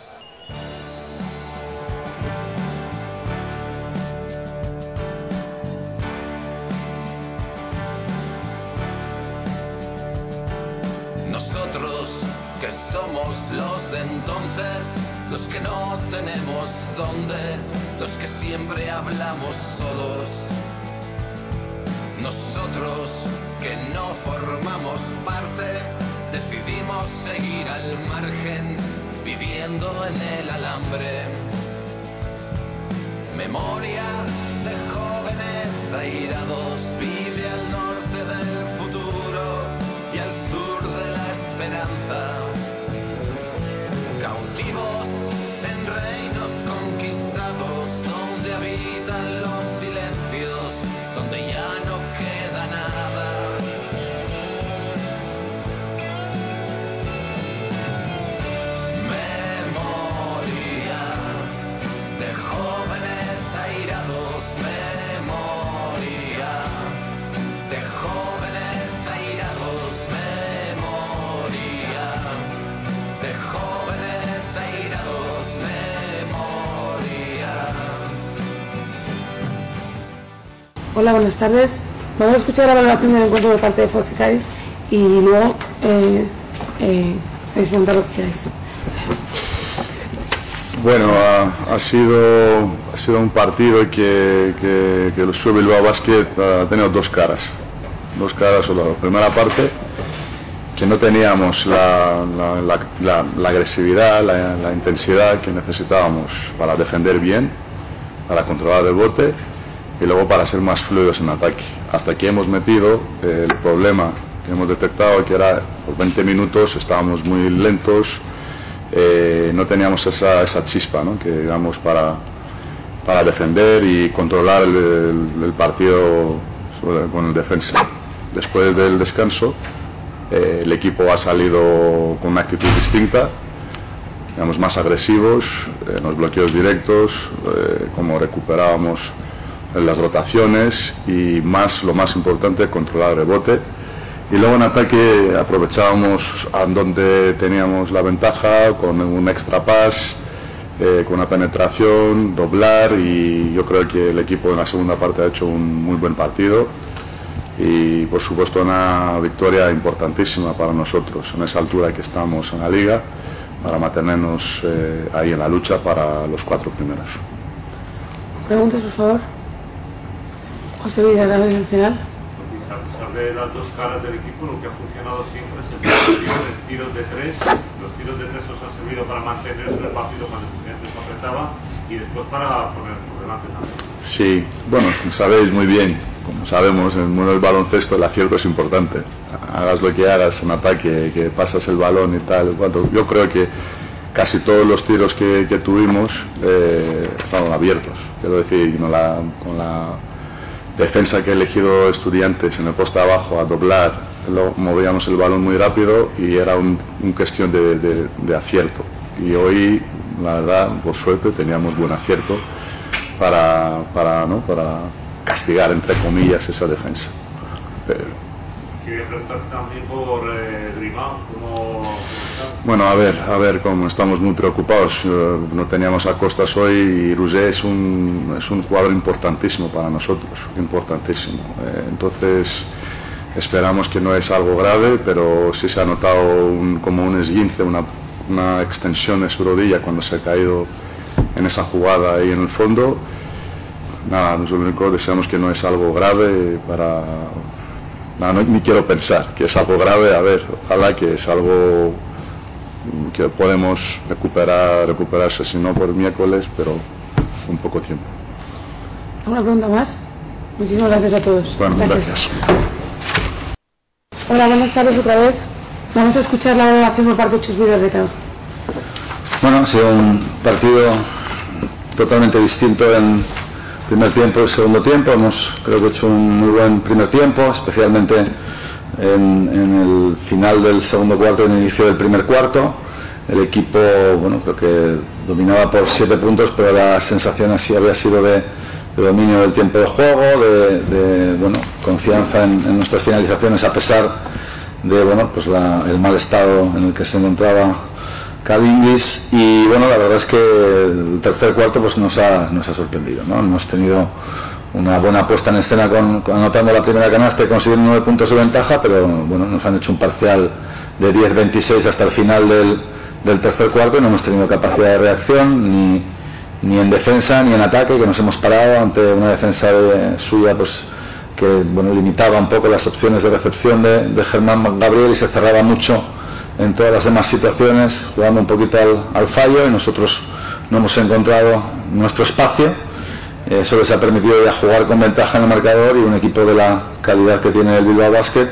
Hablamos solos. Nosotros que no formamos parte, decidimos seguir al margen, viviendo en el alambre. Memoria de jóvenes airados habitan los Hola, buenas tardes. Vamos a escuchar la valoración del encuentro de parte de Fox y luego eh, eh, preguntar lo que queráis. Bueno, ha, sido, ha sido un partido que, que, que el Sur Bilbao Basket ha tenido dos caras. Dos caras, la primera parte, que no teníamos la, la, la agresividad, la, intensidad que necesitábamos para defender bien, para controlar el bote y luego para ser más fluidos en ataque. Hasta aquí hemos metido el problema que hemos detectado que era por 20 minutos estábamos muy lentos, eh, no teníamos esa, esa chispa ¿no? que digamos para, para defender y controlar el, el, el partido sobre, con el defensa. Después del descanso, eh, el equipo ha salido con una actitud distinta, digamos más agresivos en eh, los bloqueos directos, eh, como recuperábamos las rotaciones y más, lo más importante, controlar el rebote. Y luego en ataque aprovechábamos a donde teníamos la ventaja con un extra pass, eh, con una penetración, doblar y yo creo que el equipo en la segunda parte ha hecho un muy buen partido y por supuesto una victoria importantísima para nosotros en esa altura que estamos en la liga para mantenernos eh, ahí en la lucha para los cuatro primeros. Preguntas, por favor. José Vidal, al final. A pesar de las dos caras del equipo, lo que ha funcionado siempre es el partido de tiros de tres. Los tiros de tres os han servido para mantenerse en el partido cuando el estudiante se apretaba y después para poner por delante también. Sí, bueno, sabéis muy bien, como sabemos, en el mundo del baloncesto el acierto es importante. Hagas lo que hagas en ataque, que pasas el balón y tal. Bueno, yo creo que casi todos los tiros que, que tuvimos eh, estaban abiertos. Quiero decir, con la, con la defensa que ha elegido estudiantes en el poste abajo a doblar, lo, movíamos el balón muy rápido y era un, cuestión de, acierto. Y hoy, la verdad, por suerte, teníamos buen acierto para, para, ¿no? para castigar, entre comillas, esa defensa. Quería preguntar también por eh. Bueno, a ver, a ver, como estamos muy preocupados, eh, no teníamos a Costas hoy y Roger es un, es un jugador importantísimo para nosotros, importantísimo. Eh, entonces, esperamos que no es algo grave, pero sí se ha notado un, como un esguince, una, una extensión de su rodilla cuando se ha caído en esa jugada ahí en el fondo. Nada, nosotros deseamos que no es algo grave para... No, no, ni quiero pensar que es algo grave, a ver, ojalá que es algo que podemos recuperar, recuperarse, si no por miércoles, pero un poco tiempo. ¿Alguna pregunta más? Muchísimas gracias a todos. Bueno, gracias. gracias. Hola, buenas tardes otra vez. Vamos a escuchar la valoración por parte de Chus Vidal Bueno, ha sido un partido totalmente distinto en primer tiempo y segundo tiempo. Hemos, creo que, hecho un muy buen primer tiempo, especialmente en, el final del segundo cuarto y en el inicio del primer cuarto. El equipo, bueno, que dominaba por siete puntos, pero la sensación así había sido de, dominio del tiempo de juego, de, bueno, confianza en, en, nuestras finalizaciones a pesar de bueno, pues la, el mal estado en el que se encontraba Cavingis y bueno, la verdad es que el tercer cuarto pues nos ha, nos ha sorprendido, ¿no? Hemos tenido una buena puesta en escena con, anotando la primera canasta y consiguiendo nueve puntos de ventaja, pero bueno, nos han hecho un parcial de 10-26 hasta el final del, del, tercer cuarto y no hemos tenido capacidad de reacción ni, ni en defensa ni en ataque, que nos hemos parado ante una defensa de, suya pues que bueno, limitaba un poco las opciones de recepción de, de Germán Gabriel y se cerraba mucho en todas las demás situaciones, jugando un poquito al, al fallo y nosotros no hemos encontrado nuestro espacio. Eh, eso les ha permitido ya jugar con ventaja en el marcador y un equipo de la calidad que tiene el Bilbao Basket,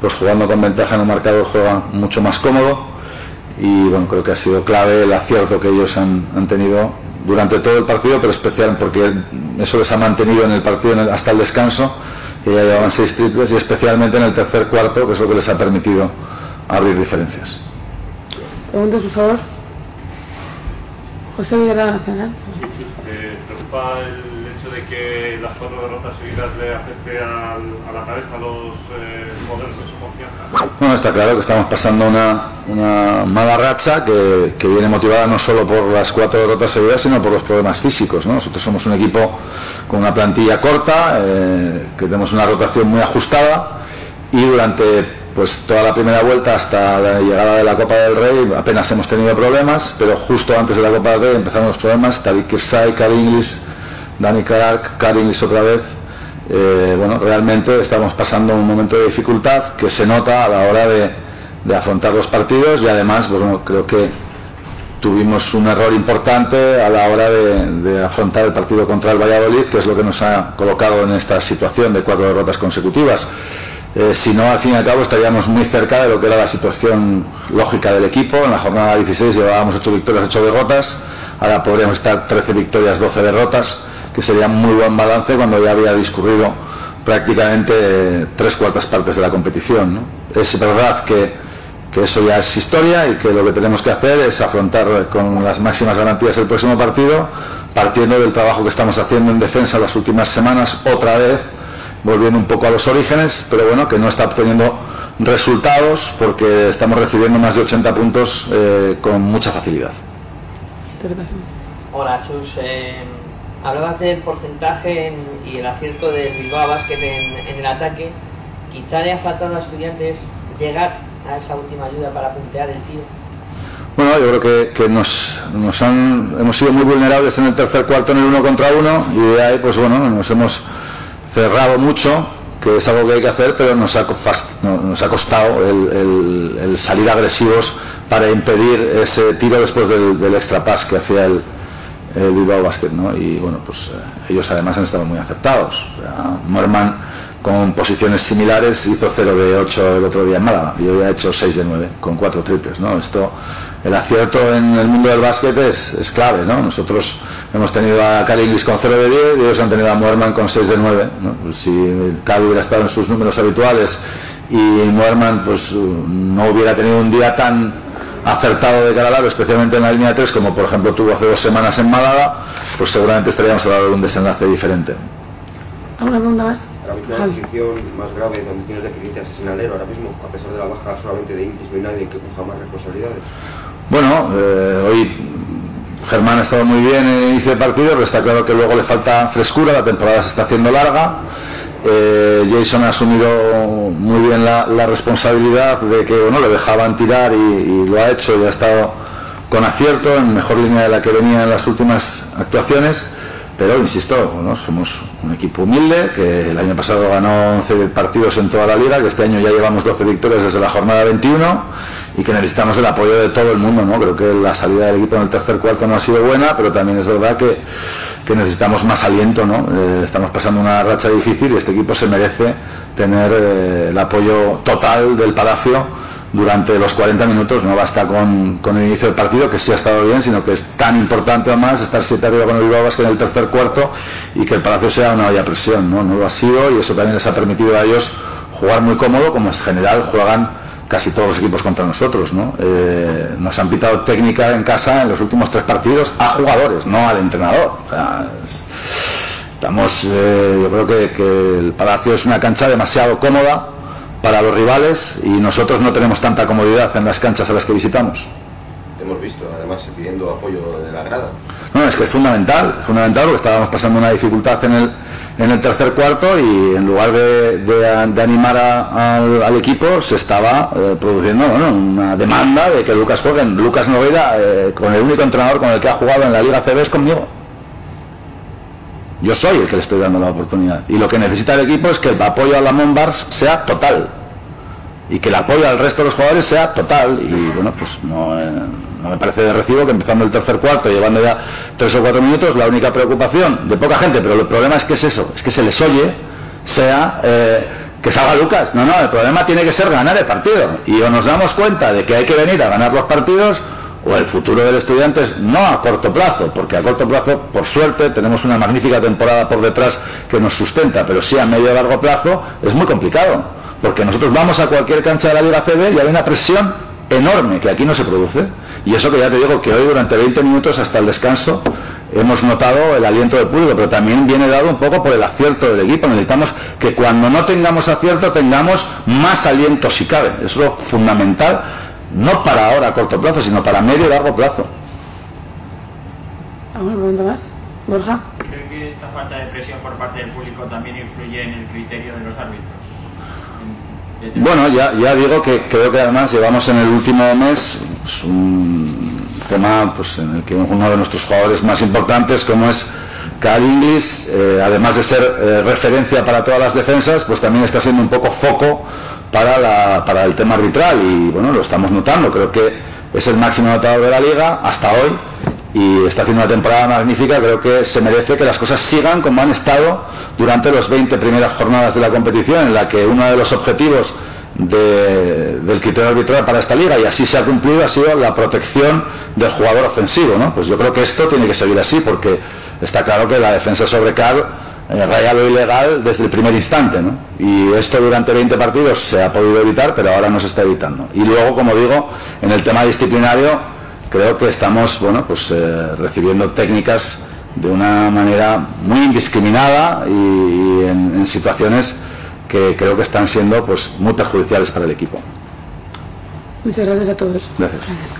pues jugando con ventaja en el marcador juega mucho más cómodo y bueno, creo que ha sido clave el acierto que ellos han, tenido durante todo el partido, pero especial porque eso les ha mantenido en el partido hasta el descanso, que ya llevaban seis triples y especialmente en el tercer cuarto, que es lo que les ha permitido abrir diferencias. Preguntas, por favor. José Villarreal Nacional. Sí, sí, ¿te preocupa el hecho de que las cuatro derrotas seguidas le afecte al, a la cabeza a los eh, jugadores de su confianza? Bueno, está claro que estamos pasando una, una mala racha que, que viene motivada no solo por las cuatro derrotas seguidas, sino por los problemas físicos. ¿no? Nosotros somos un equipo con una plantilla corta, eh, que tenemos una rotación muy ajustada y durante pues toda la primera vuelta hasta la llegada de la Copa del Rey apenas hemos tenido problemas, pero justo antes de la Copa del Rey empezaron los problemas, Tariq Kirsay, Karinglis, Dani Clark, Karinglis otra vez. Eh, bueno, realmente estamos pasando un momento de dificultad que se nota a la hora de, de afrontar los partidos y además, bueno, creo que tuvimos un error importante a la hora de, de, afrontar el partido contra el Valladolid, que es lo que nos ha colocado en esta situación de cuatro derrotas consecutivas. Eh, si no, al fin y al cabo estaríamos muy cerca de lo que era la situación lógica del equipo. En la jornada 16 llevábamos 8 victorias, 8 derrotas. Ahora podríamos estar 13 victorias, 12 derrotas, que sería muy buen balance cuando ya había discurrido prácticamente tres cuartas partes de la competición. Es verdad que eso ya es historia y que lo que tenemos que hacer es afrontar con las máximas garantías el próximo partido, partiendo del trabajo que estamos haciendo en defensa las últimas semanas, otra vez volviendo un poco a los orígenes, pero bueno, que no está obteniendo resultados porque estamos recibiendo más de 80 puntos eh, con mucha facilidad. Hola, Chus. Eh, hablabas del porcentaje en, y el acierto del Bilbao Basket en, en, el ataque. Quizá le ha faltado a los estudiantes llegar a esa última ayuda para puntear el tiro. Bueno, yo creo que, que nos, nos, han, hemos sido muy vulnerables en el tercer cuarto en el uno contra uno y de ahí, pues bueno, nos hemos cerrado mucho, que es algo que hay que hacer, pero nos ha, costado el, salir agresivos para impedir ese tiro después del, del extra pass que hacía el, el Bilbao Basket, ¿no? Y bueno, pues eh, ellos además han estado muy acertados. Morman con posiciones similares hizo 0 de 8 el otro día en Málaga. Yo había hecho 6 de 9 con 4 triples, ¿no? Esto, el acierto en el mundo del básquet es, es clave, ¿no? Nosotros hemos tenido a Cali Inglis con 0 de 10 y ellos han tenido a Morman con 6 de 9, ¿no? Pues si Cali hubiera estado en sus números habituales y Morman pues no hubiera tenido un día tan acertado de cara al aro, especialmente en la línea 3, como por ejemplo tuvo hace dos semanas en Málaga, pues seguramente estaríamos hablando de un desenlace diferente. ¿Alguna pregunta más? La última posición más grave donde tienes deficiencias es en alero ahora mismo, a pesar de la baja solamente de Intis, no hay nadie que coja más responsabilidades. Bueno, eh, hoy Germán ha estado muy bien en el inicio de partido, pero está claro que luego le falta frescura, la temporada se está haciendo larga. Eh, Jason ha asumido muy bien la, la, responsabilidad de que bueno, le dejaban tirar y, y, lo ha hecho y ha estado con acierto, en mejor línea de la que venía en las últimas actuaciones. Pero, insisto, somos un equipo humilde que el año pasado ganó 11 partidos en toda la liga, que este año ya llevamos 12 victorias desde la jornada 21 y que necesitamos el apoyo de todo el mundo. ¿no? Creo que la salida del equipo en el tercer cuarto no ha sido buena, pero también es verdad que, que necesitamos más aliento. ¿no? Eh, estamos pasando una racha difícil y este equipo se merece tener eh, el apoyo total del Palacio durante los 40 minutos. No basta con, con, el inicio del partido, que sí ha estado bien, sino que es tan importante además estar siete arriba con el Bilbao Basket en el tercer cuarto y que el Palacio sea una olla presión. ¿no? no lo ha sido y eso también les ha permitido a ellos jugar muy cómodo, como en general juegan casi todos los equipos contra nosotros. ¿no? Eh, nos han pitado técnica en casa en los últimos tres partidos a jugadores, no al entrenador. O sea, es, estamos, eh, yo creo que el Palacio es una cancha demasiado cómoda para los rivales y nosotros no tenemos tanta comodidad en las canchas a las que visitamos. Hemos visto, además, pidiendo apoyo de la grada. No, es que es fundamental, es fundamental porque estábamos pasando una dificultad en el, en el tercer cuarto y en lugar de, de, de animar a, al, al, equipo se estaba eh, produciendo bueno, una demanda de que Lucas juegue. Lucas Nogueira, eh, con el único entrenador con el que ha jugado en la Liga CB es conmigo. Yo soy el que le estoy dando la oportunidad. Y lo que necesita el equipo es que el apoyo a la Monbars sea total. Y que el apoyo al resto de los jugadores sea total. Y bueno, pues no, eh, no me parece de recibo que empezando el tercer cuarto, llevando ya tres o cuatro minutos, la única preocupación de poca gente, pero el problema es que es eso, es que se les oye, sea eh, que salga Lucas. No, no, el problema tiene que ser ganar el partido. Y o nos damos cuenta de que hay que venir a ganar los partidos, o el futuro del estudiante es no a corto plazo, porque a corto plazo, por suerte, tenemos una magnífica temporada por detrás que nos sustenta, pero sí a medio y largo plazo es muy complicado, porque nosotros vamos a cualquier cancha de la Liga CB y hay una presión enorme que aquí no se produce. Y eso que ya te digo que hoy durante 20 minutos hasta el descanso hemos notado el aliento del público, pero también viene dado un poco por el acierto del equipo. Necesitamos que cuando no tengamos acierto tengamos más aliento si cabe. Eso es lo fundamental, no para ahora a corto plazo, sino para medio y largo plazo. ¿Alguna pregunta más? Borja. ¿Cree que esta falta de presión por parte del público también influye en el criterio de los árbitros? En- Bueno, ya, ya digo que creo que además llevamos en el último mes pues, un tema pues, en el que uno de nuestros jugadores más importantes, como es Cal Inglis, eh, además de ser eh, referencia para todas las defensas, pues también está siendo un poco foco para, la- para el tema arbitral y bueno, lo estamos notando. Creo que es el máximo anotador de la liga hasta hoy y está haciendo una temporada magnífica. Creo que se merece que las cosas sigan como han estado durante las 20 primeras jornadas de la competición, en la que uno de los objetivos de- del criterio arbitral para esta liga y así se ha cumplido ha sido la protección del jugador ofensivo ¿no? pues yo creo que esto tiene que seguir así porque está claro que la defensa sobre Cal eh, raya lo ilegal desde el primer instante ¿no? y esto durante 20 partidos se ha podido evitar pero ahora no se está evitando y luego como digo en el tema disciplinario creo que estamos bueno pues eh, recibiendo técnicas de una manera muy indiscriminada y, y en, en situaciones que creo que están siendo pues muy perjudiciales para el equipo. Muchas gracias a todos. Gracias.